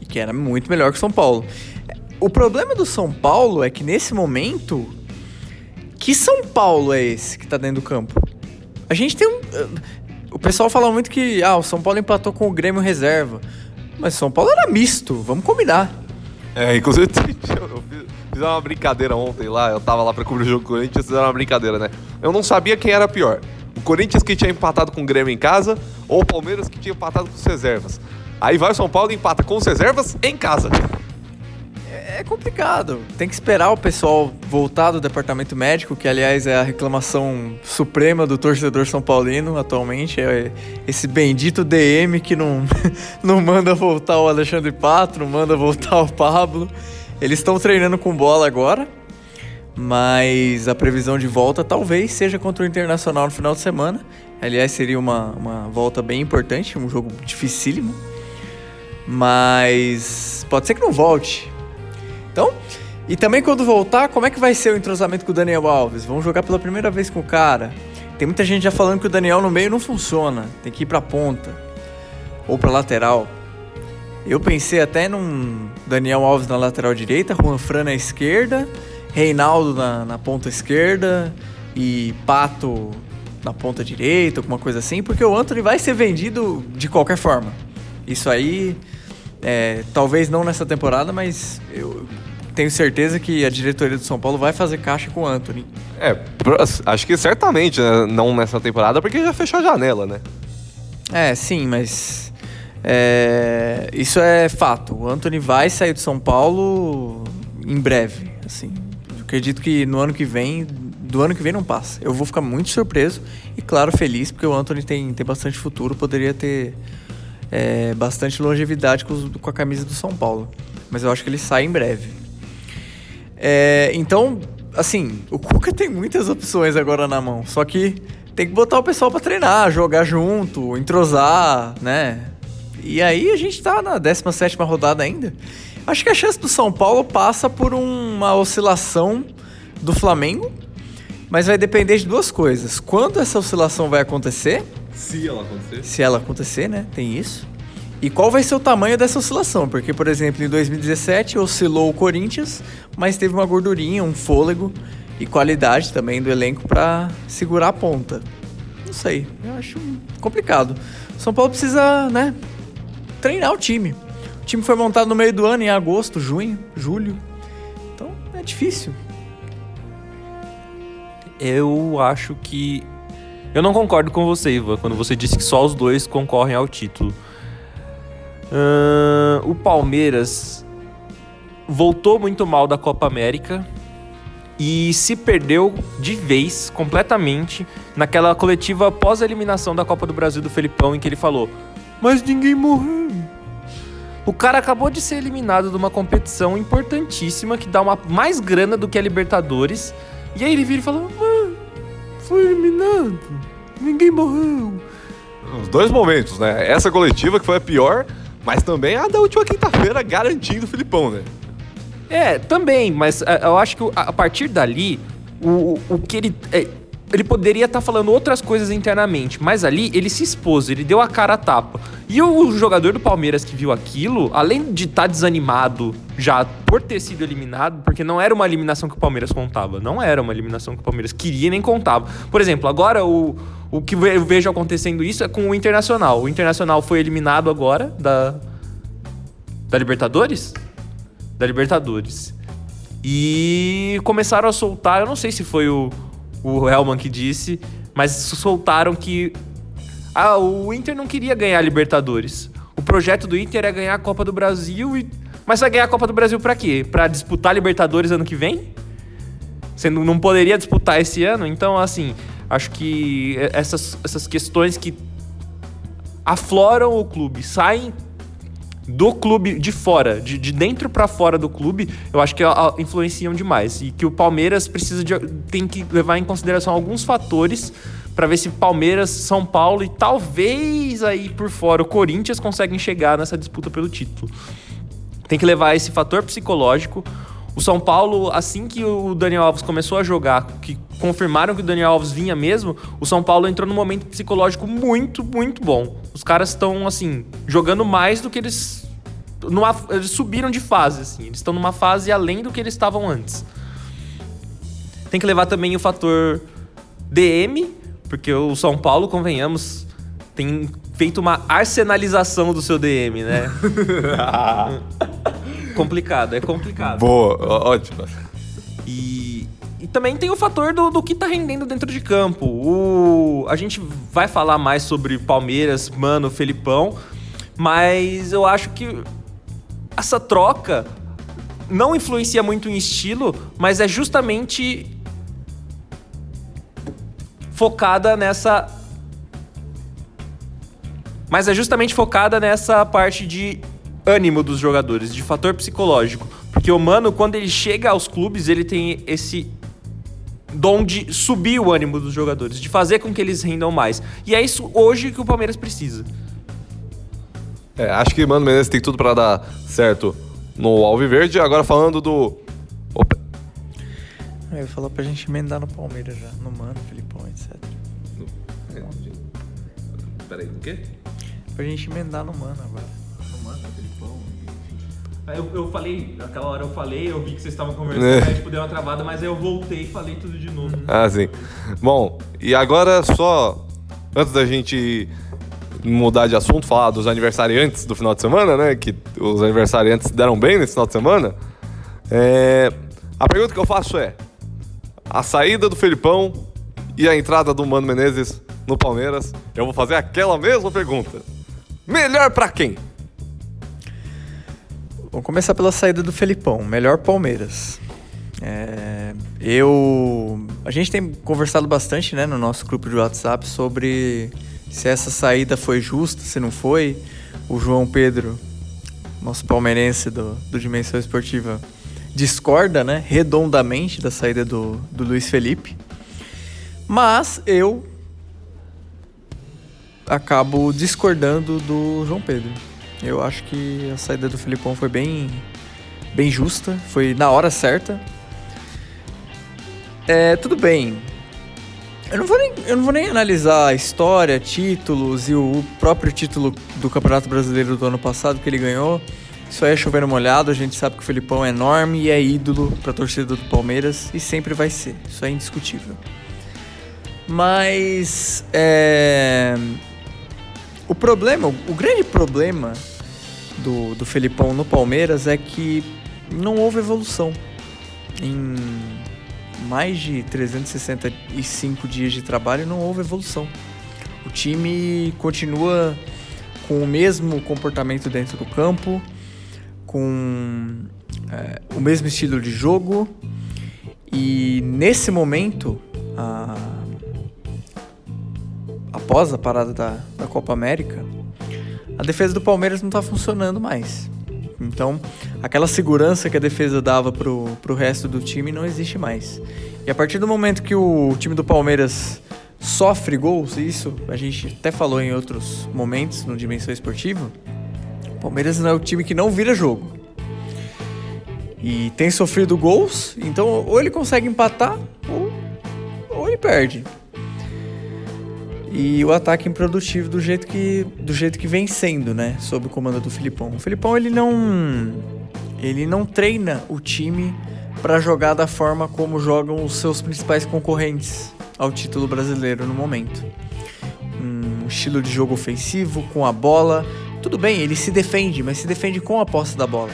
E que era muito melhor que o São Paulo. O problema do São Paulo é que nesse momento. Que São Paulo é esse que tá dentro do campo? A gente tem um. O pessoal fala muito que ah, o São Paulo empatou com o Grêmio reserva. Mas São Paulo era misto, vamos combinar.
É, inclusive (laughs) eu fiz uma brincadeira ontem lá, eu tava lá pra cobrir o jogo do Corinthians, fizeram uma brincadeira, né? Eu não sabia quem era pior. O Corinthians que tinha empatado com o Grêmio em casa ou o Palmeiras que tinha empatado com os reservas. Aí vai o São Paulo e empata com os reservas em casa.
É complicado. Tem que esperar o pessoal voltar do departamento médico, que aliás é a reclamação suprema do torcedor são paulino atualmente. É esse bendito DM que não, (laughs) não manda voltar o Alexandre Pato, não manda voltar o Pablo. Eles estão treinando com bola agora, mas a previsão de volta talvez seja contra o Internacional no final de semana. Aliás, seria uma, uma volta bem importante, um jogo dificílimo. Mas pode ser que não volte. Então, e também quando voltar, como é que vai ser o entrosamento com o Daniel Alves? Vamos jogar pela primeira vez com o cara. Tem muita gente já falando que o Daniel no meio não funciona, tem que ir pra ponta ou pra lateral. Eu pensei até num Daniel Alves na lateral direita, Juan Fran na esquerda, Reinaldo na, na ponta esquerda e Pato na ponta direita, alguma coisa assim, porque o Anthony vai ser vendido de qualquer forma. Isso aí, é, talvez não nessa temporada, mas eu tenho certeza que a diretoria do São Paulo vai fazer caixa com o Anthony.
É, acho que certamente, né? não nessa temporada, porque já fechou a janela, né?
É, sim, mas é, isso é fato. O Anthony vai sair do São Paulo em breve, assim. Eu acredito que no ano que vem, do ano que vem não passa. Eu vou ficar muito surpreso e, claro, feliz, porque o Anthony tem, tem bastante futuro, poderia ter é, bastante longevidade com, com, a camisa do São Paulo. Mas eu acho que ele sai em breve. É, então, assim, o Cuca tem muitas opções agora na mão, só que tem que botar o pessoal para treinar, jogar junto, entrosar, né? E aí a gente tá na 17 rodada ainda. Acho que a chance do São Paulo passa por uma oscilação do Flamengo, mas vai depender de duas coisas. Quando essa oscilação vai acontecer?
Se ela acontecer.
Se ela acontecer, né? Tem isso. E qual vai ser o tamanho dessa oscilação? Porque, por exemplo, em 2017 oscilou o Corinthians, mas teve uma gordurinha, um fôlego e qualidade também do elenco para segurar a ponta. Não sei, eu acho complicado. São Paulo precisa, né, treinar o time. O time foi montado no meio do ano, em agosto, junho, julho. Então é difícil.
Eu acho que. Eu não concordo com você, Ivan, quando você disse que só os dois concorrem ao título. Uh, o Palmeiras voltou muito mal da Copa América e se perdeu de vez, completamente, naquela coletiva pós-eliminação da Copa do Brasil do Felipão, em que ele falou: Mas ninguém morreu. O cara acabou de ser eliminado de uma competição importantíssima que dá uma mais grana do que a Libertadores. E aí ele vira e fala: foi eliminado. Ninguém morreu.
Os dois momentos, né? Essa coletiva que foi a pior, mas também a da última quinta-feira garantindo o Filipão, né?
É, também, mas é, eu acho que a partir dali, o, o que ele. É, ele poderia estar tá falando outras coisas internamente, mas ali ele se expôs, ele deu a cara a tapa. E o jogador do Palmeiras que viu aquilo, além de estar tá desanimado já por ter sido eliminado, porque não era uma eliminação que o Palmeiras contava, não era uma eliminação que o Palmeiras queria nem contava. Por exemplo, agora o, o que eu vejo acontecendo isso é com o Internacional. O Internacional foi eliminado agora da, da Libertadores? Da Libertadores. E começaram a soltar, eu não sei se foi o o Helman que disse, mas soltaram que ah, o Inter não queria ganhar a Libertadores. O projeto do Inter é ganhar a Copa do Brasil e mas vai ganhar a Copa do Brasil para quê? Para disputar Libertadores ano que vem? você não poderia disputar esse ano. Então, assim, acho que essas, essas questões que afloram o clube, saem do clube de fora, de, de dentro para fora do clube, eu acho que influenciam demais. E que o Palmeiras precisa de, tem que levar em consideração alguns fatores para ver se Palmeiras, São Paulo e talvez aí por fora o Corinthians conseguem chegar nessa disputa pelo título. Tem que levar esse fator psicológico. O São Paulo, assim que o Daniel Alves começou a jogar, que confirmaram que o Daniel Alves vinha mesmo, o São Paulo entrou num momento psicológico muito, muito bom. Os caras estão, assim, jogando mais do que eles. Numa, eles subiram de fase, assim. Eles estão numa fase além do que eles estavam antes. Tem que levar também o fator DM, porque o São Paulo, convenhamos, tem feito uma arsenalização do seu DM, né? (laughs) complicado, é complicado.
Boa, ótimo.
E, e também tem o fator do, do que tá rendendo dentro de campo. O, a gente vai falar mais sobre Palmeiras, Mano, Felipão, mas eu acho que essa troca não influencia muito em estilo, mas é justamente focada nessa. Mas é justamente focada nessa parte de ânimo dos jogadores, de fator psicológico. Porque o Mano, quando ele chega aos clubes, ele tem esse dom de subir o ânimo dos jogadores, de fazer com que eles rendam mais. E é isso hoje que o Palmeiras precisa.
É, acho que Mano Menezes tem tudo pra dar certo no Alviverde. Agora falando do. Opa,
Eu ia falar pra gente emendar no Palmeiras já, no Mano, Filipão, etc.
Peraí, o quê?
Pra gente emendar no Mano agora.
Eu, eu falei, naquela hora eu falei, eu vi que vocês estavam
É.
conversando, aí tipo, deu uma travada, mas aí eu voltei e falei tudo de novo.
Ah, sim. Bom, e agora só antes da gente mudar de assunto, falar dos aniversariantes do final de semana, né? Que os aniversariantes deram bem nesse final de semana. É, a pergunta que eu faço é: a saída do Felipão e a entrada do Mano Menezes no Palmeiras? Eu vou fazer aquela mesma pergunta. Melhor pra quem?
Vamos começar pela saída do Felipão, melhor Palmeiras. É, eu. A gente tem conversado bastante né, no nosso grupo de WhatsApp sobre se essa saída foi justa, se não foi. O João Pedro, nosso palmeirense do, do Dimensão Esportiva, discorda né, redondamente da saída do, do Luiz Felipe. Mas eu acabo discordando do João Pedro. Eu acho que a saída do Filipão foi bem, bem justa, foi na hora certa. É, tudo bem. Eu não, vou nem, eu não vou nem analisar a história, títulos e o próprio título do Campeonato Brasileiro do ano passado que ele ganhou. Isso aí é chovendo molhado, a gente sabe que o Filipão é enorme e é ídolo para a torcida do Palmeiras e sempre vai ser. Isso é indiscutível. Mas é, o problema, o grande problema do, do Felipão no Palmeiras é que não houve evolução. Em mais de 365 dias de trabalho não houve evolução. O time continua com o mesmo comportamento dentro do campo, com é, o mesmo estilo de jogo e nesse momento, a- após a parada da, da Copa América, a defesa do Palmeiras não tá funcionando mais. Então, aquela segurança que a defesa dava pro, pro resto do time não existe mais. E a partir do momento que o time do Palmeiras sofre gols, isso a gente até falou em outros momentos no Dimensão Esportiva, o Palmeiras não é o time que não vira jogo. E tem sofrido gols, então ou ele consegue empatar ou, ou ele perde e o ataque improdutivo do jeito que do jeito que vem sendo, né, sob o comando do Filipão. O Filipão ele não ele não treina o time para jogar da forma como jogam os seus principais concorrentes ao título brasileiro no momento. Um estilo de jogo ofensivo com a bola. Tudo bem, ele se defende, mas se defende com a posse da bola.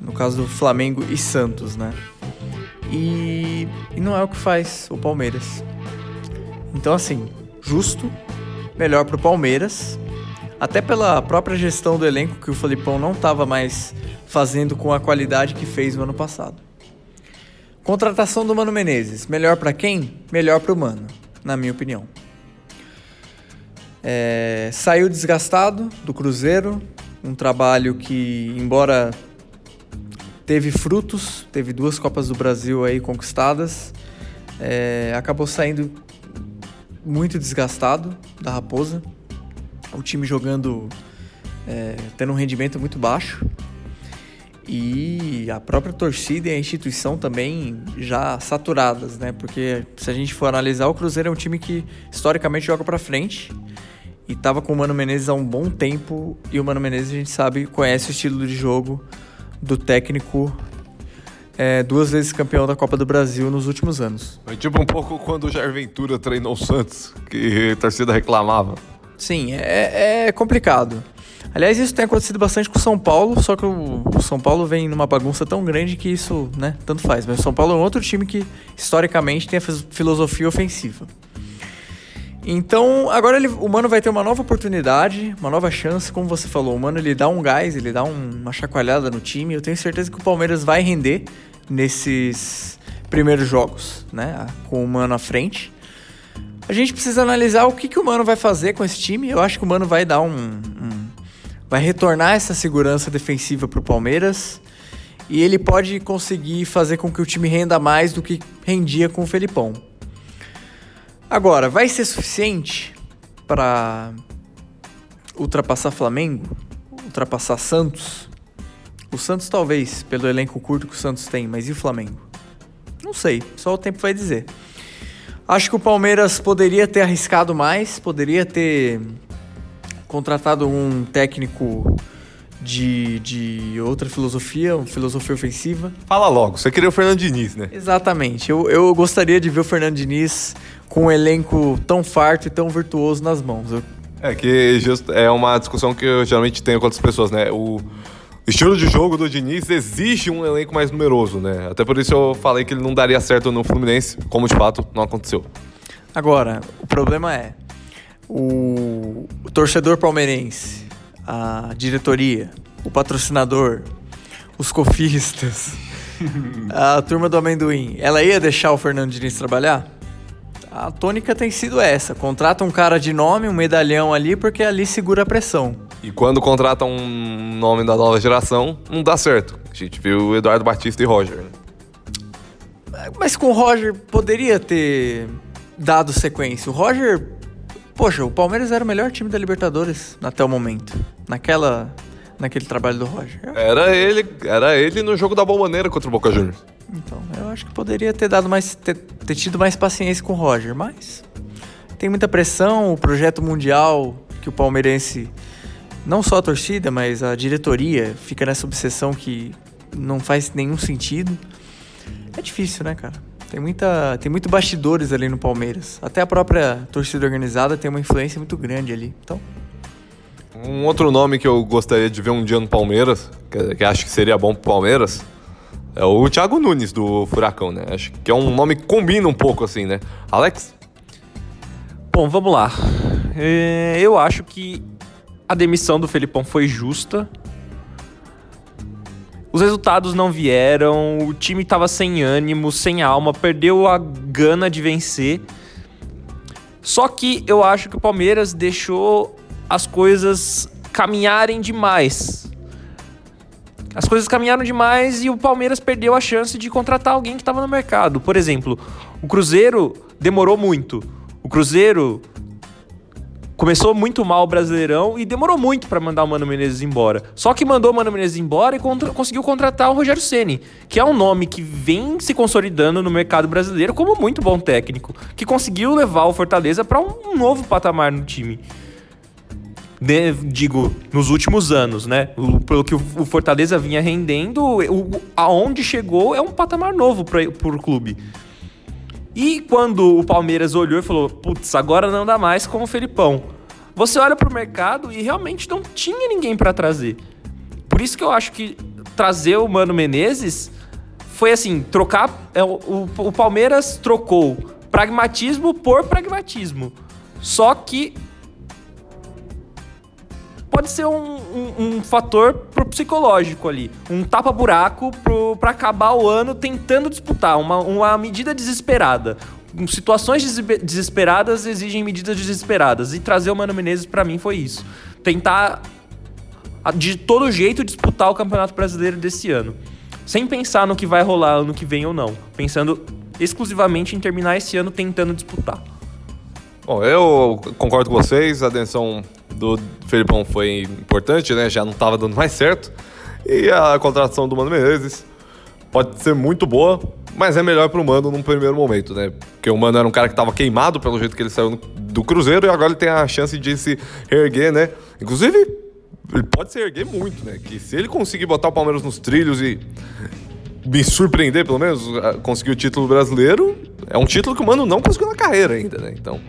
No caso do Flamengo e Santos, né? E, e não é o que faz o Palmeiras. Então, assim, justo, melhor pro Palmeiras. Até pela própria gestão do elenco que o Felipão não estava mais fazendo com a qualidade que fez no ano passado. Contratação do Mano Menezes. Melhor para quem? Melhor para o Mano, na minha opinião. É, saiu desgastado do Cruzeiro, um trabalho que, embora teve frutos, teve duas Copas do Brasil aí conquistadas, é, acabou saindo muito desgastado da Raposa. O time jogando, é, tendo um rendimento muito baixo. E a própria torcida e a instituição também já saturadas, né? Porque se a gente for analisar, o Cruzeiro é um time que historicamente joga para frente e tava com o Mano Menezes há um bom tempo e o Mano Menezes a gente sabe conhece o estilo de jogo do técnico é, duas vezes campeão da Copa do Brasil nos últimos anos.
Foi tipo um pouco quando o Jair Ventura treinou o Santos, que a torcida reclamava.
Sim, é, é complicado. Aliás, isso tem acontecido bastante com o São Paulo, só que o, o, São Paulo vem numa bagunça tão grande que isso, né, tanto faz. Mas o São Paulo é um outro time que, historicamente, tem a filosofia ofensiva. Então, agora ele, o Mano vai ter uma nova oportunidade, uma nova chance, como você falou. O Mano ele dá um gás, ele dá um, uma chacoalhada no time. Eu tenho certeza que o Palmeiras vai render nesses primeiros jogos, né, com o Mano à frente. A gente precisa analisar o que, que o Mano vai fazer com esse time. Eu acho que o Mano vai dar um, um vai retornar essa segurança defensiva para o Palmeiras e ele pode conseguir fazer com que o time renda mais do que rendia com o Felipão. Agora, vai ser suficiente para ultrapassar Flamengo? Ultrapassar Santos? O Santos talvez, pelo elenco curto que o Santos tem, mas e o Flamengo? Não sei, só o tempo vai dizer. Acho que o Palmeiras poderia ter arriscado mais, poderia ter contratado um técnico de, de outra filosofia, uma filosofia ofensiva.
Fala logo, você queria o Fernando Diniz, né?
Exatamente. Eu, eu gostaria de ver o Fernando Diniz com um elenco tão farto e tão virtuoso nas mãos. Eu...
É que just, é uma discussão que eu geralmente tenho com outras pessoas, né? O estilo de jogo do Diniz exige um elenco mais numeroso, né? Até por isso eu falei que ele não daria certo no Fluminense, como de fato não aconteceu.
Agora, o problema é, o, o torcedor palmeirense, a diretoria, o patrocinador, os cofistas, a (laughs) turma do amendoim, ela ia deixar o Fernando Diniz trabalhar? A tônica tem sido essa: contrata um cara de nome, um medalhão ali, porque ali segura a pressão.
E quando contrata um nome da nova geração, não dá certo. A gente viu o Eduardo Batista e Roger. Né?
Mas com o Roger poderia ter dado sequência. O Roger Poxa, o Palmeiras era o melhor time da Libertadores até o momento. Naquela. Naquele trabalho do Roger.
Era ele, era ele no jogo da Bomboneira contra o Boca Juniors.
Então, eu acho que poderia ter dado mais. Ter, ter tido mais paciência com o Roger, mas. Tem muita pressão, o projeto mundial que o palmeirense. Não só a torcida, mas a diretoria fica nessa obsessão que não faz nenhum sentido. É difícil, né, cara? Tem, muita, tem muito bastidores ali no Palmeiras. Até a própria torcida organizada tem uma influência muito grande ali. Então.
Um outro nome que eu gostaria de ver um dia no Palmeiras, que, que acho que seria bom pro Palmeiras, é o Thiago Nunes do Furacão, né? Acho que é um nome que combina um pouco assim, né? Alex?
Bom, vamos lá. É, eu acho que a demissão do Felipão foi justa. Os resultados não vieram, o time estava sem ânimo, sem alma, perdeu a gana de vencer. Só que eu acho que o Palmeiras deixou as coisas caminharem demais. As coisas caminharam demais e o Palmeiras perdeu a chance de contratar alguém que estava no mercado. Por exemplo, o Cruzeiro demorou muito. O Cruzeiro começou muito mal o Brasileirão e demorou muito para mandar o Mano Menezes embora. Só que mandou o Mano Menezes embora e contra conseguiu contratar o Rogério Ceni, que é um nome que vem se consolidando no mercado brasileiro como muito bom técnico, que conseguiu levar o Fortaleza para um novo patamar no time. De, digo, nos últimos anos, né? O, pelo que o, o, Fortaleza vinha rendendo, o, aonde chegou é um patamar novo para o clube. E quando o Palmeiras olhou e falou: putz, agora não dá mais com o Felipão. Você olha pro mercado e realmente não tinha ninguém para trazer. Por isso que eu acho que trazer o Mano Menezes foi assim: trocar. É, o, o Palmeiras trocou pragmatismo por pragmatismo. Só que pode ser um, um, um fator pro psicológico ali. Um tapa-buraco para acabar o ano tentando disputar. Uma, uma medida desesperada. Situações desesperadas exigem medidas desesperadas. E trazer o Mano Menezes, para mim, foi isso. Tentar, de todo jeito, disputar o Campeonato Brasileiro desse ano. Sem pensar no que vai rolar ano que vem ou não. Pensando exclusivamente em terminar esse ano tentando disputar.
Bom, eu concordo com vocês. A atenção do Felipão foi importante, né? Já não estava dando mais certo. E a contratação do Mano Menezes pode ser muito boa, mas é melhor pro Mano num primeiro momento, né? Porque o Mano era um cara que estava queimado pelo jeito que ele saiu do Cruzeiro e agora ele tem a chance de se reerguer, né? Inclusive, ele pode se erguer muito, né? Que se ele conseguir botar o Palmeiras nos trilhos e me surpreender, pelo menos, conseguir o título brasileiro, é um título que o Mano não conseguiu na carreira ainda, né? Então,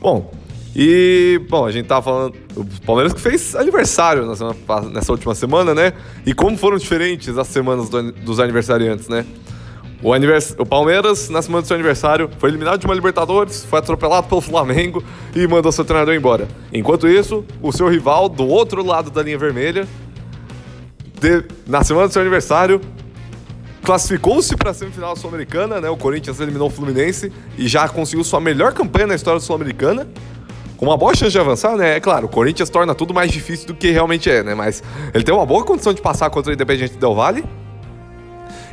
bom, e, bom, a gente tava falando. O Palmeiras que fez aniversário semana, nessa última semana, né? E como foram diferentes as semanas do, dos aniversariantes, né? O, anivers... o Palmeiras, na semana do seu aniversário, foi eliminado de uma Libertadores, foi atropelado pelo Flamengo e mandou seu treinador embora. Enquanto isso, o seu rival, do outro lado da linha vermelha, de... na semana do seu aniversário, classificou-se para a semifinal sul-americana, né? O Corinthians eliminou o Fluminense e já conseguiu sua melhor campanha na história sul-americana com uma boa chance de avançar, né? É claro, o Corinthians torna tudo mais difícil do que realmente é, né? Mas ele tem uma boa condição de passar contra o Independente Del Valle.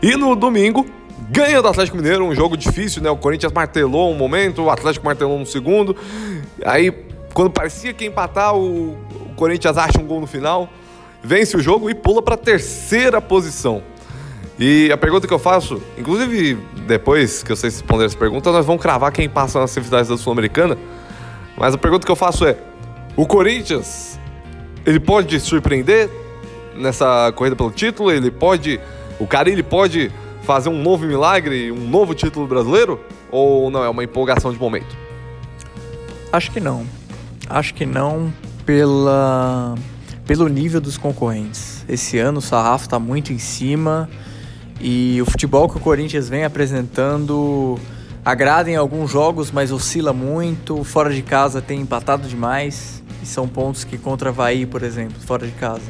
E no domingo, ganha do Atlético Mineiro, um jogo difícil, né? O Corinthians martelou um momento, o Atlético martelou um segundo. Aí, quando parecia que ia empatar, o, Corinthians acha um gol no final, vence o jogo e pula para a terceira posição. E a pergunta que eu faço, inclusive depois que vocês responderem essa pergunta, nós vamos cravar quem passa nas semifinais da Sul-Americana. Mas a pergunta que eu faço é: o Corinthians ele pode surpreender nessa corrida pelo título? Ele pode, o Carilli pode fazer um novo milagre, um novo título brasileiro? Ou não é uma empolgação de momento?
Acho que não. Acho que não pela pelo nível dos concorrentes. Esse ano o sarrafo está muito em cima e o futebol que o Corinthians vem apresentando agrada em alguns jogos, mas oscila muito. Fora de casa tem empatado demais. E são pontos que contra Havaí, por exemplo, fora de casa.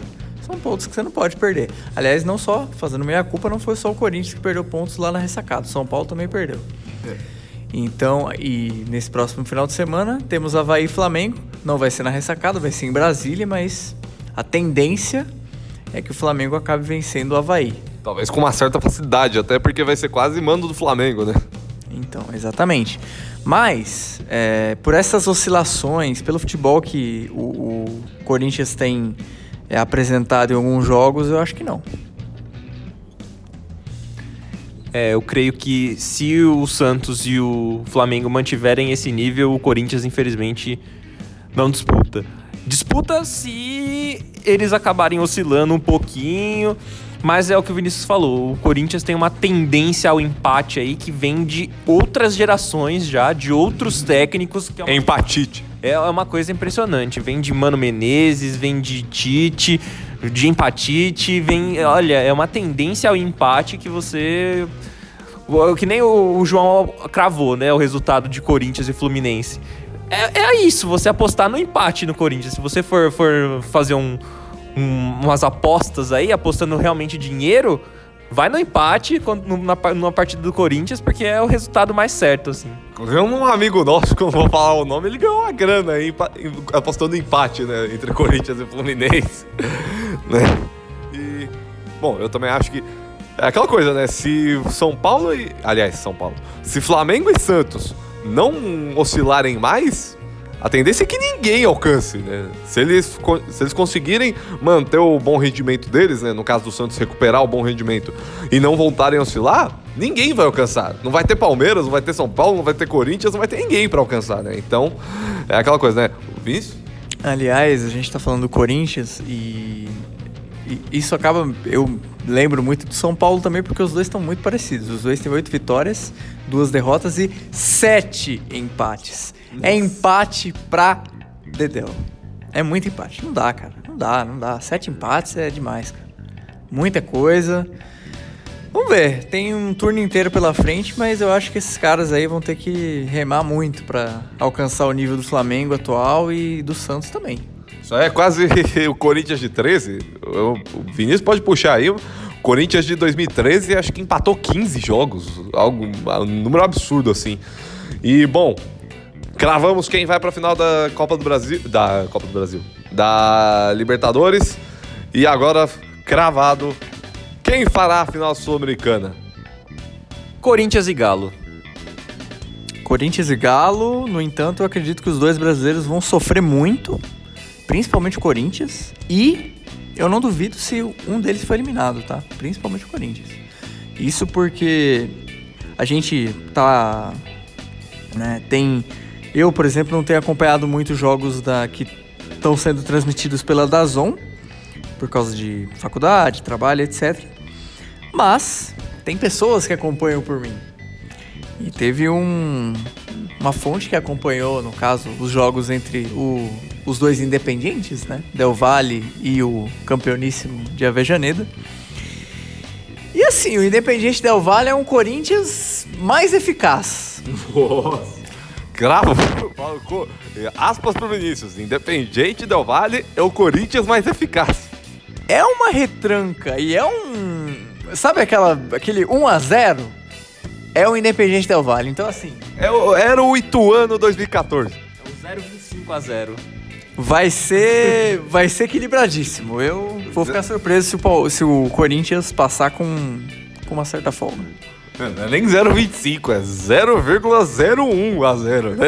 São pontos que você não pode perder. Aliás, não só, fazendo meia culpa, não foi só o Corinthians que perdeu pontos lá na ressacada. O São Paulo também perdeu. É. Então, e nesse próximo final de semana, temos Havaí e Flamengo. Não vai ser na ressacada, vai ser em Brasília, mas a tendência é que o Flamengo acabe vencendo o Havaí.
Talvez com uma certa facilidade, até porque vai ser quase mando do Flamengo, né?
Então, exatamente. Mas, é, por essas oscilações, pelo futebol que o, o Corinthians tem é, apresentado em alguns jogos, eu acho que não.
É, eu creio que se o Santos e o Flamengo mantiverem esse nível, o Corinthians, infelizmente, não disputa. Disputa se eles acabarem oscilando um pouquinho mas é o que o Vinícius falou. O Corinthians tem uma tendência ao empate aí que vem de outras gerações já, de outros técnicos. Que
é uma... Empatite.
É uma coisa impressionante. Vem de Mano Menezes, vem de Tite, de empatite, vem. Olha, é uma tendência ao empate que você. Que nem o João cravou, né? O resultado de Corinthians e Fluminense. É, é isso, você apostar no empate no Corinthians. Se você for, for fazer um um, umas apostas aí, apostando realmente dinheiro, vai no empate na, numa partida do Corinthians, porque é o resultado mais certo, assim.
Um amigo nosso, (laughs) que eu não vou falar o nome, ele ganhou uma grana aí apostando empate, né? Entre Corinthians e Fluminense. (laughs) né? E, bom, eu também acho que. É aquela coisa, né? Se São Paulo e. Aliás, São Paulo. Se Flamengo e Santos não oscilarem mais, a tendência é que ninguém alcance, né? Se eles, se eles conseguirem manter o bom rendimento deles, né? No caso do Santos, recuperar o bom rendimento e não voltarem a oscilar, ninguém vai alcançar. Não vai ter Palmeiras, não vai ter São Paulo, não vai ter Corinthians, não vai ter ninguém para alcançar, né? Então, é aquela coisa, né? O Vinícius?
Aliás, a gente tá falando do Corinthians e, e isso acaba. Eu lembro muito do São Paulo também, porque os dois estão muito parecidos. Os dois têm oito vitórias, duas derrotas e sete empates. É empate pra Dedéu. É muito empate. Não dá, cara. Não dá, não dá. Sete empates é demais, cara. Muita coisa. Vamos ver. Tem um turno inteiro pela frente, mas eu acho que esses caras aí vão ter que remar muito para alcançar o nível do Flamengo atual e do Santos também.
Isso é quase (laughs) o Corinthians de 13. O Vinícius pode puxar aí. O Corinthians de 2013 acho que empatou 15 jogos. Algo, um número absurdo assim. E, bom, cravamos quem vai pra final da Copa do Brasil. Da Copa do Brasil. Da Libertadores. E agora, cravado, quem fará a final sul-americana?
Corinthians e Galo.
Corinthians e Galo, no entanto, eu acredito que os dois brasileiros vão sofrer muito, principalmente o Corinthians, e eu não duvido se um deles for eliminado, tá? Principalmente o Corinthians. Isso porque a gente tá, né, tem eu, por exemplo, não tenho acompanhado muitos jogos da que estão sendo transmitidos pela Dazon por causa de faculdade, trabalho, etc. Mas tem pessoas que acompanham por mim. E teve um, uma fonte que acompanhou, no caso, os jogos entre o, os dois independentes, né? Del Valle e o campeoníssimo de Avejaneda. E assim, o Independiente Del Valle é um Corinthians mais eficaz.
Nossa. Cravo, aspas pro Vinícius. Independente Del Valle é o Corinthians mais eficaz.
É uma retranca e é um. Sabe aquela, aquele 1 a 0 É o Independente Del Valle. Então, assim.
É o, era o Ituano 2014.
É o 025 a 0
Vai ser. vai ser equilibradíssimo. Eu vou ficar surpreso se o, se o Corinthians passar com, com uma certa folga.
Não é nem 0,25, é 0,01 a 0, né?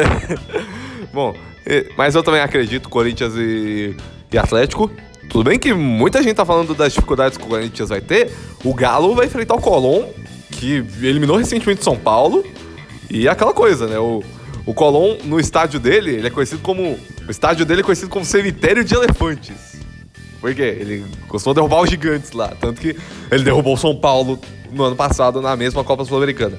(laughs) Bom, mas eu também acredito Corinthians e, e Atlético. Tudo bem que muita gente tá falando das dificuldades que o Corinthians vai ter. O Galo vai enfrentar o Colón, que eliminou recentemente São Paulo. E aquela coisa, né? O, o Colón, no estádio dele, ele é conhecido como. O estádio dele é conhecido como cemitério de elefantes. Por quê? Ele costuma derrubar os gigantes lá. Tanto que ele derrubou o São Paulo no ano passado na mesma Copa Sul-Americana.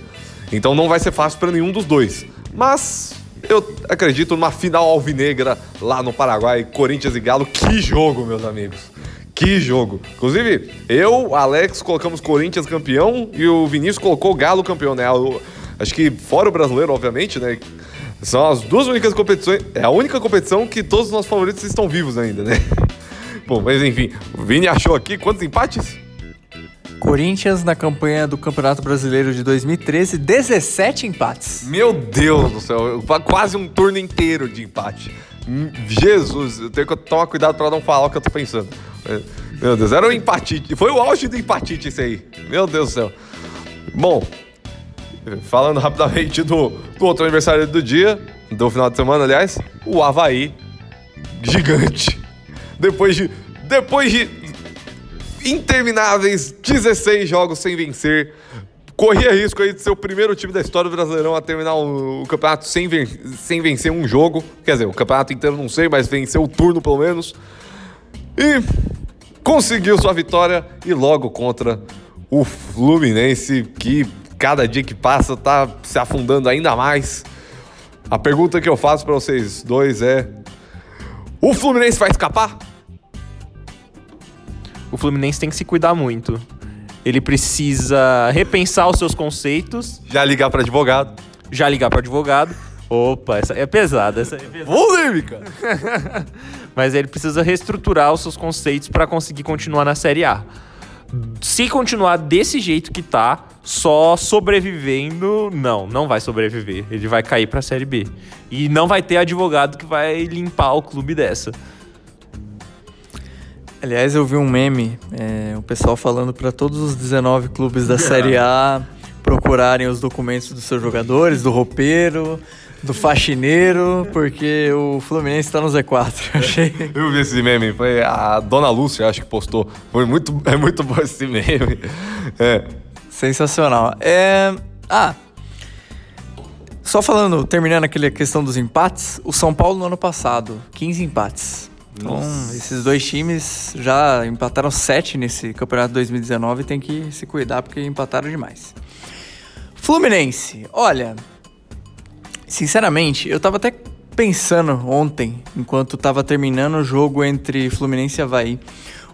Então não vai ser fácil para nenhum dos dois. Mas eu acredito numa final alvinegra lá no Paraguai, Corinthians e Galo. Que jogo, meus amigos. Que jogo. Inclusive, eu, Alex, colocamos Corinthians campeão e o Vinícius colocou Galo campeão, né? Acho que fora o brasileiro, obviamente, né? São as duas únicas competições. É a única competição que todos os nossos favoritos estão vivos ainda, né? (laughs) Bom, mas enfim, o Vini achou aqui quantos empates?
Corinthians na campanha do Campeonato Brasileiro de 2013, 17 empates.
Meu Deus do céu, quase um turno inteiro de empate. Jesus, eu tenho que tomar cuidado para não falar o que eu tô pensando. Meu Deus, era um empatite. Foi o auge do empatite isso aí. Meu Deus do céu. Bom, falando rapidamente do, do outro aniversário do dia, do final de semana, aliás, o Havaí. Gigante. Depois de. Depois de intermináveis 16 jogos sem vencer. Corria risco aí de ser o primeiro time da história do Brasileirão a terminar o, campeonato sem, ven sem vencer um jogo. Quer dizer, o campeonato inteiro não sei, mas venceu o turno pelo menos. E conseguiu sua vitória e logo contra o Fluminense, que cada dia que passa tá se afundando ainda mais. A pergunta que eu faço para vocês dois é: o Fluminense vai escapar?
o Fluminense tem que se cuidar muito. Ele precisa repensar os seus conceitos.
Já ligar para advogado.
Já ligar para advogado. Opa, essa é pesada. Essa é pesada.
Polêmica! (laughs)
Mas ele precisa reestruturar os seus conceitos para conseguir continuar na Série A. Se continuar desse jeito que tá, só sobrevivendo, não, não vai sobreviver. Ele vai cair para a Série B. E não vai ter advogado que vai limpar o clube dessa.
Aliás, eu vi um meme, é, o pessoal falando para todos os 19 clubes da Série A (laughs) procurarem os documentos dos seus jogadores, do roupeiro, do faxineiro, porque o Fluminense está no Z4. (laughs) Achei.
Eu vi esse meme, foi a Dona Lúcia, acho que postou. Foi muito, (laughs) é muito bom esse meme. É.
Sensacional. É... Ah, só falando, terminando aquela questão dos empates, o São Paulo no ano passado, 15 empates. Então, Nossa. esses dois times já empataram sete nesse campeonato 2019 e tem que se cuidar porque empataram demais. Fluminense, olha, sinceramente, eu tava até pensando ontem, enquanto tava terminando o jogo entre Fluminense e Havaí.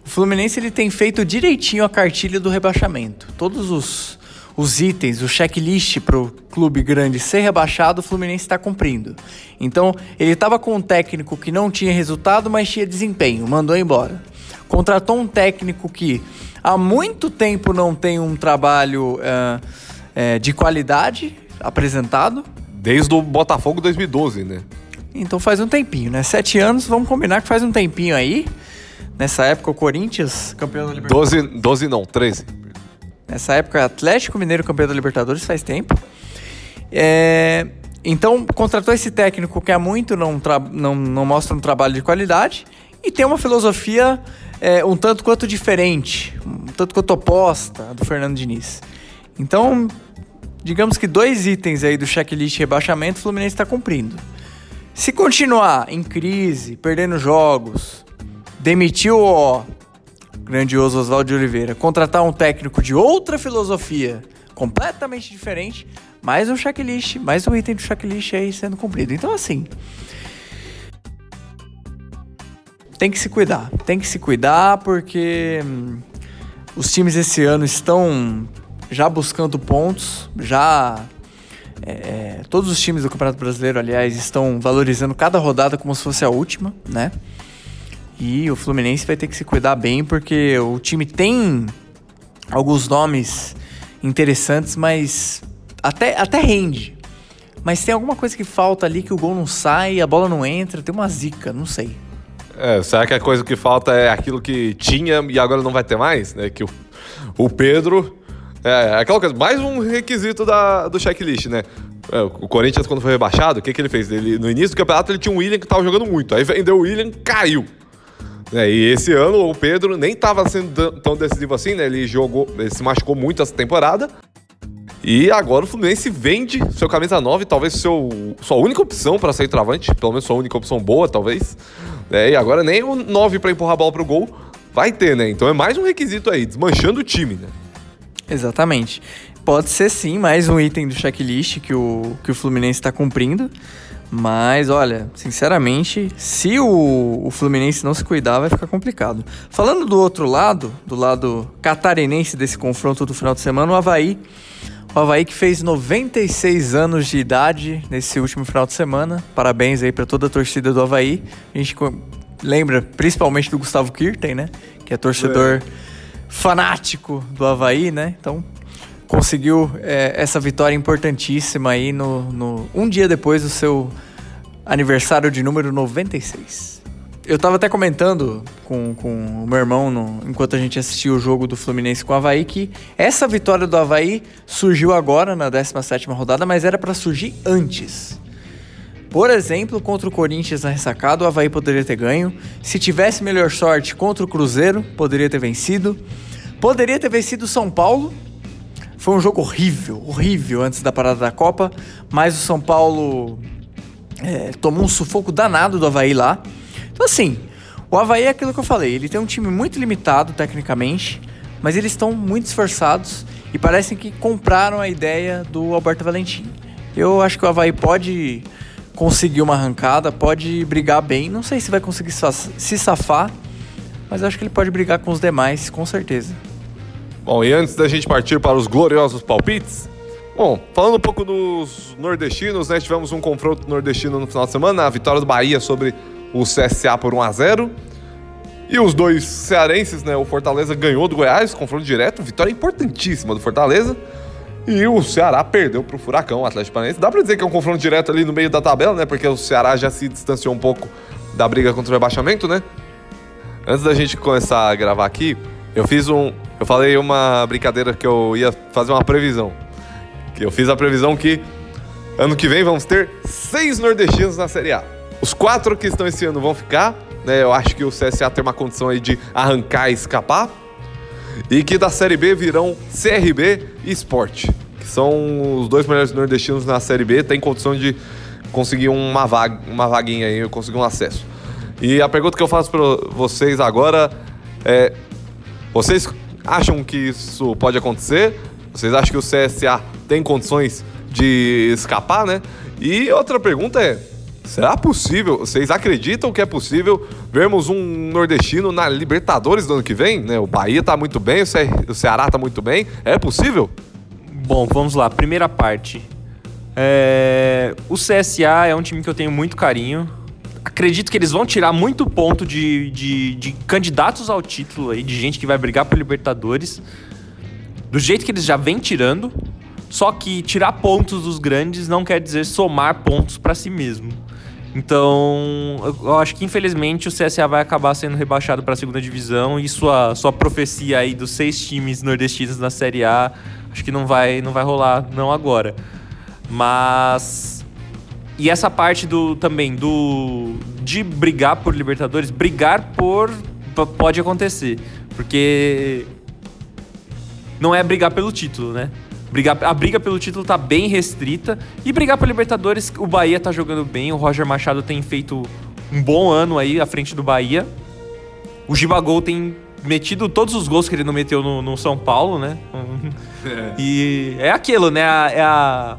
O Fluminense ele tem feito direitinho a cartilha do rebaixamento. Todos os, os itens, o checklist para o clube grande ser rebaixado, o Fluminense está cumprindo. Então, ele estava com um técnico que não tinha resultado, mas tinha desempenho, mandou embora. Contratou um técnico que há muito tempo não tem um trabalho uh, de qualidade apresentado.
Desde o Botafogo 2012, né?
Então faz um tempinho, né? Sete anos, vamos combinar que faz um tempinho aí. Nessa época, o Corinthians, campeão da
Libertadores. 12, 12 não, 13.
Nessa época, Atlético Mineiro, campeão da Libertadores, faz tempo. É, então, contratou esse técnico que há muito não, não, não mostra um trabalho de qualidade e tem uma filosofia é, um tanto quanto diferente, um tanto quanto oposta do Fernando Diniz. Então, digamos que dois itens aí do checklist rebaixamento o Fluminense está cumprindo. Se continuar em crise, perdendo jogos, demitiu o grandioso Oswaldo de Oliveira, contratar um técnico de outra filosofia, completamente diferente, mais um checklist, mais um item do checklist aí sendo cumprido. Então, assim. Tem que se cuidar. Tem que se cuidar porque hum, os times esse ano estão já buscando pontos, já é, é, todos os times do Campeonato Brasileiro, aliás, estão valorizando cada rodada como se fosse a última, né? E o Fluminense vai ter que se cuidar bem porque o time tem alguns nomes interessantes, mas até, até rende. Mas tem alguma coisa que falta ali que o gol não sai, a bola não entra, tem uma zica, não sei.
É, será que a coisa que falta é aquilo que tinha e agora não vai ter mais? Né? Que o, o Pedro é, aquela coisa, mais um requisito da, do checklist, né? É, o Corinthians, quando foi rebaixado, o que, que ele fez? Ele, no início do campeonato, ele tinha um William que tava jogando muito. Aí vendeu o William, caiu. É, e esse ano, o Pedro nem tava sendo tão decisivo assim, né? Ele jogou, ele se machucou muito essa temporada. E agora o Fluminense vende seu camisa 9, talvez seu, sua única opção para sair travante, pelo menos sua única opção boa, talvez. É, e agora nem o 9 para empurrar a bola pro gol vai ter, né? Então é mais um requisito aí, desmanchando o time, né?
Exatamente. Pode ser sim mais um item do checklist que o, que o Fluminense está cumprindo. Mas olha, sinceramente, se o, o, Fluminense não se cuidar, vai ficar complicado. Falando do outro lado, do lado catarinense desse confronto do final de semana, o Havaí. O Havaí que fez 96 anos de idade nesse último final de semana. Parabéns aí para toda a torcida do Havaí. A gente lembra principalmente do Gustavo Kirten, né? Que é torcedor. É fanático do Havaí, né? Então conseguiu é, essa vitória importantíssima aí no, no, um dia depois do seu aniversário de número 96. Eu tava até comentando com, com o meu irmão no, enquanto a gente assistia o jogo do Fluminense com o Havaí que essa vitória do Havaí surgiu agora na 17ª rodada, mas era para surgir antes. Por exemplo, contra o Corinthians na ressacada, o Havaí poderia ter ganho. Se tivesse melhor sorte contra o Cruzeiro, poderia ter vencido. Poderia ter vencido o São Paulo. Foi um jogo horrível, horrível antes da parada da Copa. Mas o São Paulo é, tomou um sufoco danado do Havaí lá. Então, assim, o Havaí é aquilo que eu falei. Ele tem um time muito limitado tecnicamente, mas eles estão muito esforçados e parecem que compraram a ideia do Alberto Valentim. Eu acho que o Havaí pode conseguir uma arrancada, pode brigar bem. Não sei se vai conseguir se safar, mas acho que ele pode brigar com os demais, com certeza.
Bom, e antes da gente partir para os gloriosos palpites, bom, falando um pouco dos nordestinos, né? Tivemos um confronto nordestino no final de semana, a vitória do Bahia sobre o CSA por 1 a 0 e os dois cearenses, né? O Fortaleza ganhou do Goiás, confronto direto, vitória importantíssima do Fortaleza. E o Ceará perdeu para o Furacão, o Atlético Paranaense. Dá para dizer que é um confronto direto ali no meio da tabela, né? Porque o Ceará já se distanciou um pouco da briga contra o rebaixamento, né? Antes da gente começar a gravar aqui, eu fiz um. Eu falei uma brincadeira que eu ia fazer uma previsão. Que eu fiz a previsão que ano que vem vamos ter seis nordestinos na Série A. Os quatro que estão esse ano vão ficar, né? Eu acho que o CSA tem uma condição aí de arrancar e escapar e que da Série B virão CRB e Sport, que são os dois melhores nordestinos na Série B, tem condição de conseguir uma, vaga, uma vaguinha aí, conseguir um acesso. E a pergunta que eu faço para vocês agora é: vocês acham que isso pode acontecer? Vocês acham que o CSA tem condições de escapar, né? E outra pergunta é: Será possível? Vocês acreditam que é possível vermos um nordestino na Libertadores do ano que vem? Né? O Bahia tá muito bem, o, Ce o Ceará tá muito bem. É possível?
Bom, vamos lá. Primeira parte. É, O CSA é um time que eu tenho muito carinho. Acredito que eles vão tirar muito ponto de, de, de candidatos ao título aí, de gente que vai brigar por Libertadores. Do jeito que eles já vêm tirando. Só que tirar pontos dos grandes não quer dizer somar pontos pra si mesmo. Então, eu- acho que infelizmente o CSA vai acabar sendo rebaixado pra segunda divisão e sua, sua profecia aí dos seis times nordestinos na Série A, acho que não vai, não vai rolar não agora. Mas e essa parte do também do de brigar por Libertadores, brigar por pode acontecer, porque não é brigar pelo título, né? Brigar, a briga pelo título tá bem restrita. E brigar por Libertadores, o Bahia tá jogando bem. O Roger Machado tem feito um bom ano aí à frente do Bahia. O Gibagol tem metido todos os gols que ele não meteu no, no São Paulo, né? (laughs) E é aquilo, né? A- É a,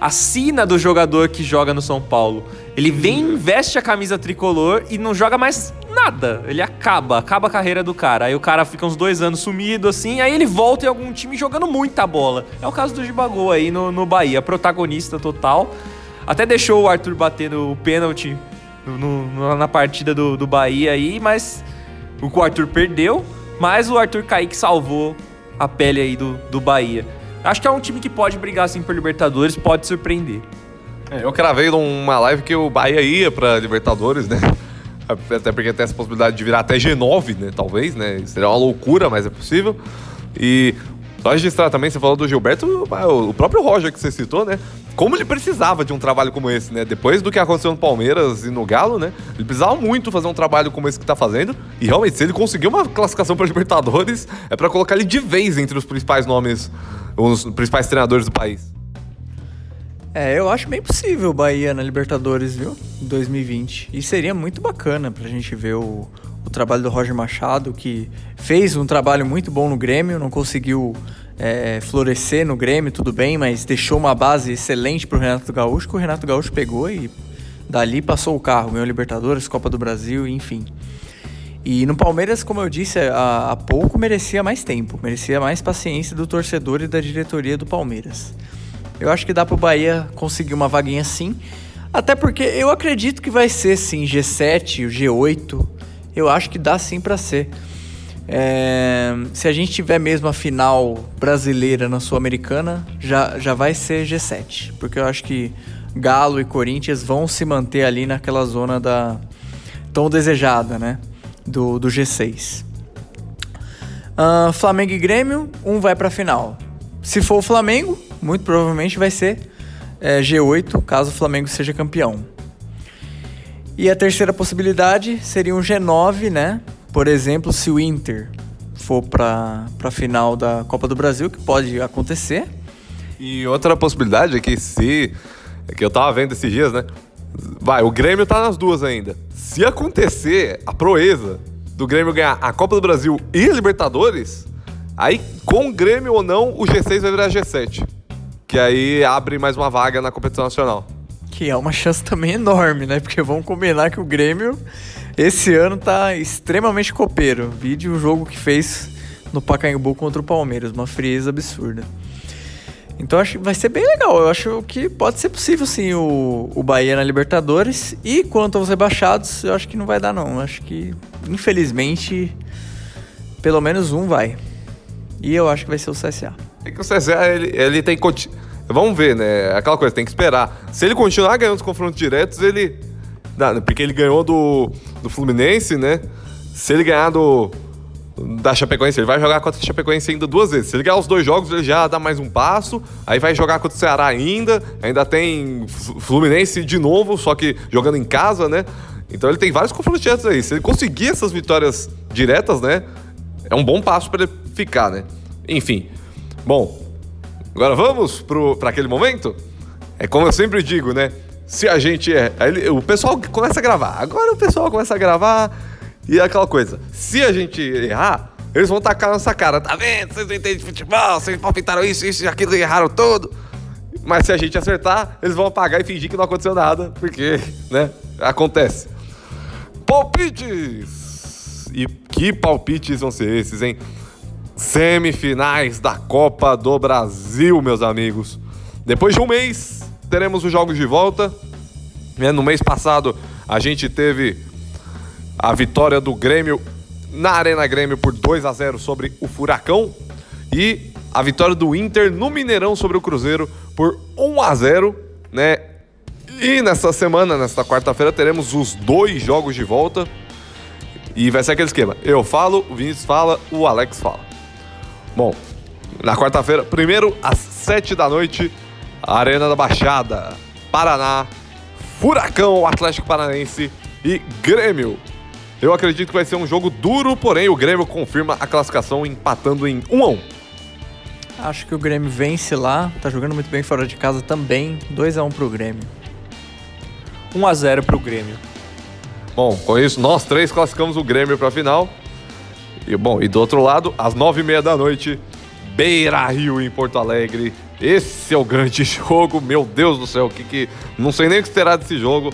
a sina do jogador que joga no São Paulo. Ele vem, veste a camisa tricolor e não joga mais nada. Ele acaba, acaba a carreira do cara. Aí o cara fica uns dois anos sumido, assim, aí ele volta em algum time jogando muita bola. É o caso do Gibagol aí no, no Bahia, protagonista total. Até deixou o Arthur bater no pênalti na partida do, do Bahia aí, mas o Arthur perdeu, mas o Arthur Kaique salvou a pele aí do, do Bahia. Acho que é um time que pode brigar assim por Libertadores, pode surpreender.
É, eu cravei numa live que o Bahia ia pra Libertadores, né? Até porque tem essa possibilidade de virar até G9, né? Talvez, né? Seria uma loucura, mas é possível. E só registrar também, você falou do Gilberto, o o próprio Roger que você citou, né? Como ele precisava de um trabalho como esse, né? Depois do que aconteceu no Palmeiras e no Galo, né? Ele precisava muito fazer um trabalho como esse que tá fazendo. E realmente, se ele conseguir uma classificação para Libertadores, é pra colocar ele de vez entre os principais nomes, os principais treinadores do país.
É, eu acho bem possível o Bahia na Libertadores, viu? Em 2020. E seria muito bacana pra gente ver o, o trabalho do Roger Machado, que fez um trabalho muito bom no Grêmio, não conseguiu é, florescer no Grêmio, tudo bem, mas deixou uma base excelente pro Renato Gaúcho, que o Renato Gaúcho pegou e dali passou o carro, ganhou Libertadores, Copa do Brasil, enfim. E no Palmeiras, como eu disse há pouco, merecia mais tempo, merecia mais paciência do torcedor e da diretoria do Palmeiras. Eu acho que dá pro Bahia conseguir uma vaguinha sim. Até porque eu acredito que vai ser sim G7, o G8. Eu acho que dá sim pra ser. É, se a gente tiver mesmo a final brasileira na Sul-Americana, já, já vai ser G7. Porque eu acho que Galo e Corinthians vão se manter ali naquela zona da tão desejada, né? Do, do G6. Ah, Flamengo e Grêmio, um vai pra final. Se for o Flamengo, muito provavelmente vai ser é, G8, caso o Flamengo seja campeão. E a terceira possibilidade seria um G9, né? Por exemplo, se o Inter for pra, pra final da Copa do Brasil, que pode acontecer.
E outra possibilidade é que se. É que eu tava vendo esses dias, né? Vai, o Grêmio tá nas duas ainda. Se acontecer a proeza do Grêmio ganhar a Copa do Brasil e a Libertadores, aí com o Grêmio ou não, o G6 vai virar G7. Que aí abre mais uma vaga na competição nacional.
Que é uma chance também enorme, né? Porque vamos combinar que o Grêmio esse ano tá extremamente copeiro. Vide o jogo que fez no Pacaembu contra o Palmeiras, uma frieza absurda. Então acho que vai ser bem legal. Eu acho que pode ser possível sim o, o Bahia na Libertadores. E quanto aos rebaixados, eu acho que não vai dar não. Eu acho que, infelizmente, pelo menos um vai. E eu acho que vai ser o CSA.
É que o CSA, ele, ele tem. conti- Vamos ver, né? Aquela coisa, tem que esperar. Se ele continuar ganhando os confrontos diretos, ele. Não, porque ele ganhou do, do Fluminense, né? Se ele ganhar do. Da Chapecoense, ele vai jogar contra a Chapecoense ainda duas vezes. Se ele ganhar os dois jogos, ele já dá mais um passo. Aí vai jogar contra o Ceará ainda. Ainda tem Flu- Fluminense de novo, só que jogando em casa, né? Então ele tem vários confrontos diretos aí. Se ele conseguir essas vitórias diretas, né? É um bom passo para ele ficar, né? Enfim. Bom, Agora vamos pro, pra aquele momento? É como eu sempre digo, né? Se a gente é. o pessoal começa a gravar. Agora o pessoal começa a gravar e é aquela coisa. Se a gente errar, eles vão tacar nossa cara. Tá vendo? Vocês não entendem de futebol, vocês palpitaram isso, isso e aquilo erraram todo. Mas se a gente acertar, eles vão apagar e fingir que não aconteceu nada, porque, né? Acontece. Palpites! E que palpites vão ser esses, hein? Semifinais da Copa do Brasil, meus amigos. Depois de um mês, teremos os jogos de volta. Né, no mês passado, a gente teve a vitória do Grêmio na Arena Grêmio por 2 a 0 sobre o Furacão e a vitória do Inter no Mineirão sobre o Cruzeiro por 1 a 0, né? E nessa semana, nesta quarta-feira, teremos os dois jogos de volta. E vai ser aquele esquema. Eu falo, o Vinícius fala, o Alex fala. Bom, na quarta-feira, primeiro às 7 da noite, Arena da Baixada, Paraná, Furacão, Atlético Paranaense e Grêmio. Eu acredito que vai ser um jogo duro, porém o Grêmio confirma a classificação empatando em 1 a 1.
Acho que o Grêmio vence lá, tá jogando muito bem fora de casa também. 2 a 1 pro Grêmio.
1 a 0 pro Grêmio.
Bom, com isso nós três classificamos o Grêmio para a final. E bom, e do outro lado, às nove e meia da noite, Beira Rio em Porto Alegre. Esse é o grande (laughs) jogo, meu Deus do céu, que que não sei nem o que esperar desse jogo.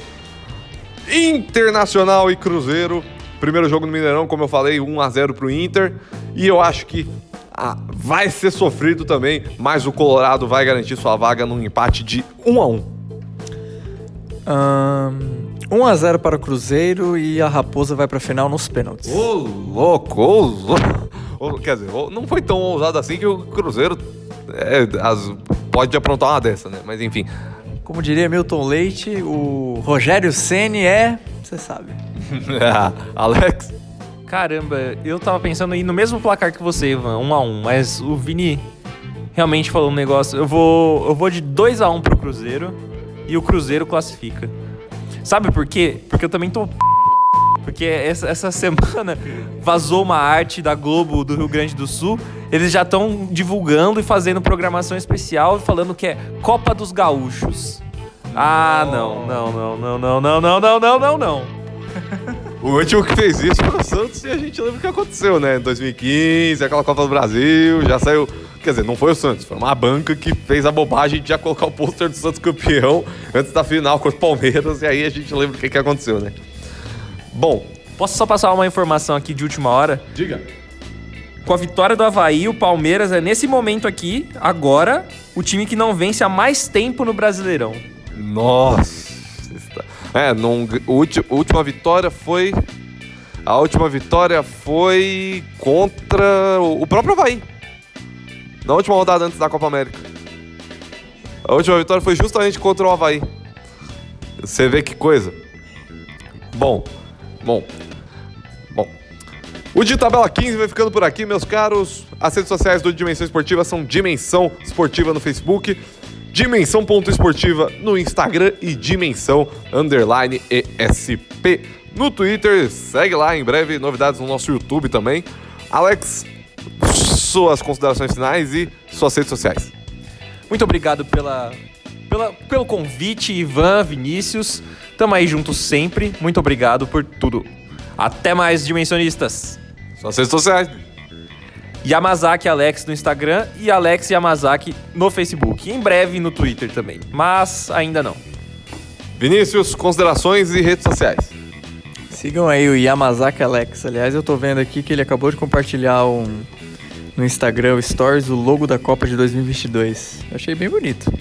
Internacional e Cruzeiro. Primeiro jogo no Mineirão, como eu falei, 1 a 0 pro Inter. E eu acho que ah, vai ser sofrido também, mas o Colorado vai garantir sua vaga num empate de 1 a 1.
Um, 1 a 0 para o Cruzeiro e a Raposa vai para a final nos pênaltis.
Ô, louco, ô, louco. Quer dizer, não foi tão ousado assim que o Cruzeiro é, as, pode aprontar uma dessa, né? Mas enfim.
Como diria Milton Leite, o Rogério Ceni é, você sabe. (laughs)
Alex.
Caramba, eu tava pensando em ir no mesmo placar que você, Ivan, 1 a 1, mas o Vini realmente falou um negócio. Eu vou, eu vou de 2 a 1 pro Cruzeiro e o Cruzeiro classifica. Sabe por quê? Porque eu também tô porque essa, essa semana vazou uma arte da Globo do Rio Grande do Sul. Eles já estão divulgando e fazendo programação especial falando que é Copa dos Gaúchos. Ah, não, não, não, não, não, não, não, não, não, não, não.
O último que fez isso foi o Santos e a gente lembra o que aconteceu, né? Em 2015, aquela Copa do Brasil, já saiu. Quer dizer, não foi o Santos, foi uma banca que fez a bobagem de já colocar o pôster do Santos campeão antes da final contra o Palmeiras, e aí a gente lembra o que, que aconteceu, né? Bom.
Posso só passar uma informação aqui de última hora?
Diga.
Com a vitória do Havaí, o Palmeiras é nesse momento aqui, agora, o time que não vence há mais tempo no Brasileirão.
Nossa. É, num, a última vitória foi. A última vitória foi contra o próprio Havaí. Na última rodada antes da Copa América. A última vitória foi justamente contra o Havaí. Você vê que coisa. Bom, bom, bom. O de Tabela 15 vai ficando por aqui, meus caros. As redes sociais do Dimensão Esportiva são Dimensão Esportiva no Facebook dimensão.esportiva no Instagram e dimensão underline ESP no Twitter. Segue lá, em breve novidades no nosso YouTube também. Alex, suas considerações finais e suas redes sociais.
Muito obrigado pela, pela, pelo convite, Ivan, Vinícius. Tamo aí juntos sempre. Muito obrigado por tudo. Até mais, dimensionistas.
Suas redes sociais.
Yamazaki Alex no Instagram e Alex Yamazaki no Facebook. Em breve no Twitter também, mas ainda não.
Vinícius, considerações e redes sociais.
Sigam aí o Yamazaki Alex. Aliás, eu tô vendo aqui que ele acabou de compartilhar um, no Instagram o Stories o logo da Copa de 2022. Eu achei bem bonito.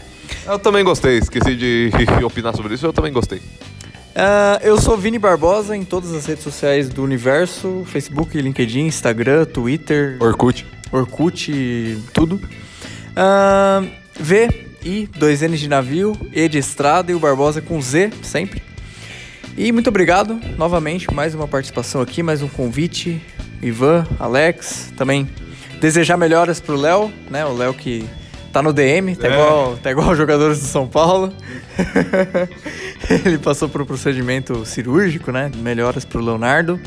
Eu também gostei, esqueci de (laughs) opinar sobre isso, eu também gostei.
Uh, eu sou Vini Barbosa em todas as redes sociais do universo: Facebook, LinkedIn, Instagram, Twitter,
Orkut,
Orkut, tudo. Uh, v, I, dois N's de navio, E de estrada e o Barbosa com Z, sempre. E muito obrigado novamente, mais uma participação aqui, mais um convite. Ivan, Alex, também desejar melhoras pro Léo, né? O Léo que tá no DM, tá, é. igual, tá igual (laughs) jogadores do São Paulo. (laughs) Ele passou por um procedimento cirúrgico, né? Melhoras pro Leonardo.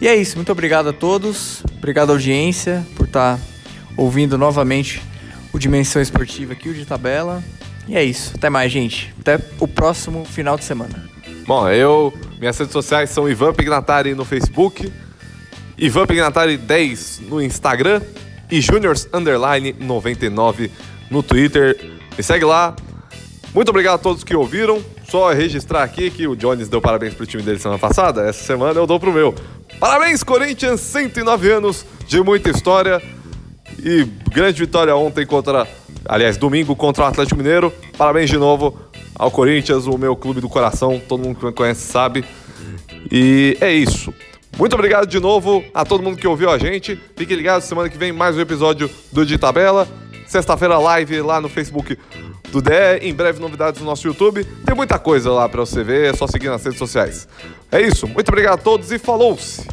E é isso, muito obrigado a todos. Obrigado à audiência por estar tá ouvindo novamente o Dimensão Esportiva aqui, o de tabela. E é isso. Até mais, gente. Até o próximo final de semana.
Bom, eu. Minhas redes sociais são Ivan Pignatari no Facebook, Ivan Pignatari 10 no Instagram e Juniors Underline 99 no Twitter. Me segue lá. Muito obrigado a todos que ouviram. Só registrar aqui que o Jones deu parabéns pro time dele semana passada. Essa semana eu dou pro meu. Parabéns, Corinthians, 109 anos. de muita história e grande vitória ontem contra, aliás, domingo contra o Atlético Mineiro. Parabéns de novo ao Corinthians, o meu clube do coração, todo mundo que me conhece sabe. E é isso. Muito obrigado de novo a todo mundo que ouviu a gente. Fique ligado, semana que vem mais um episódio do De Tabela. Sexta-feira live lá no Facebook do DE. Em breve novidades no nosso YouTube. Tem muita coisa lá para você ver, é só seguir nas redes sociais. É isso. Muito obrigado a todos e falou-se.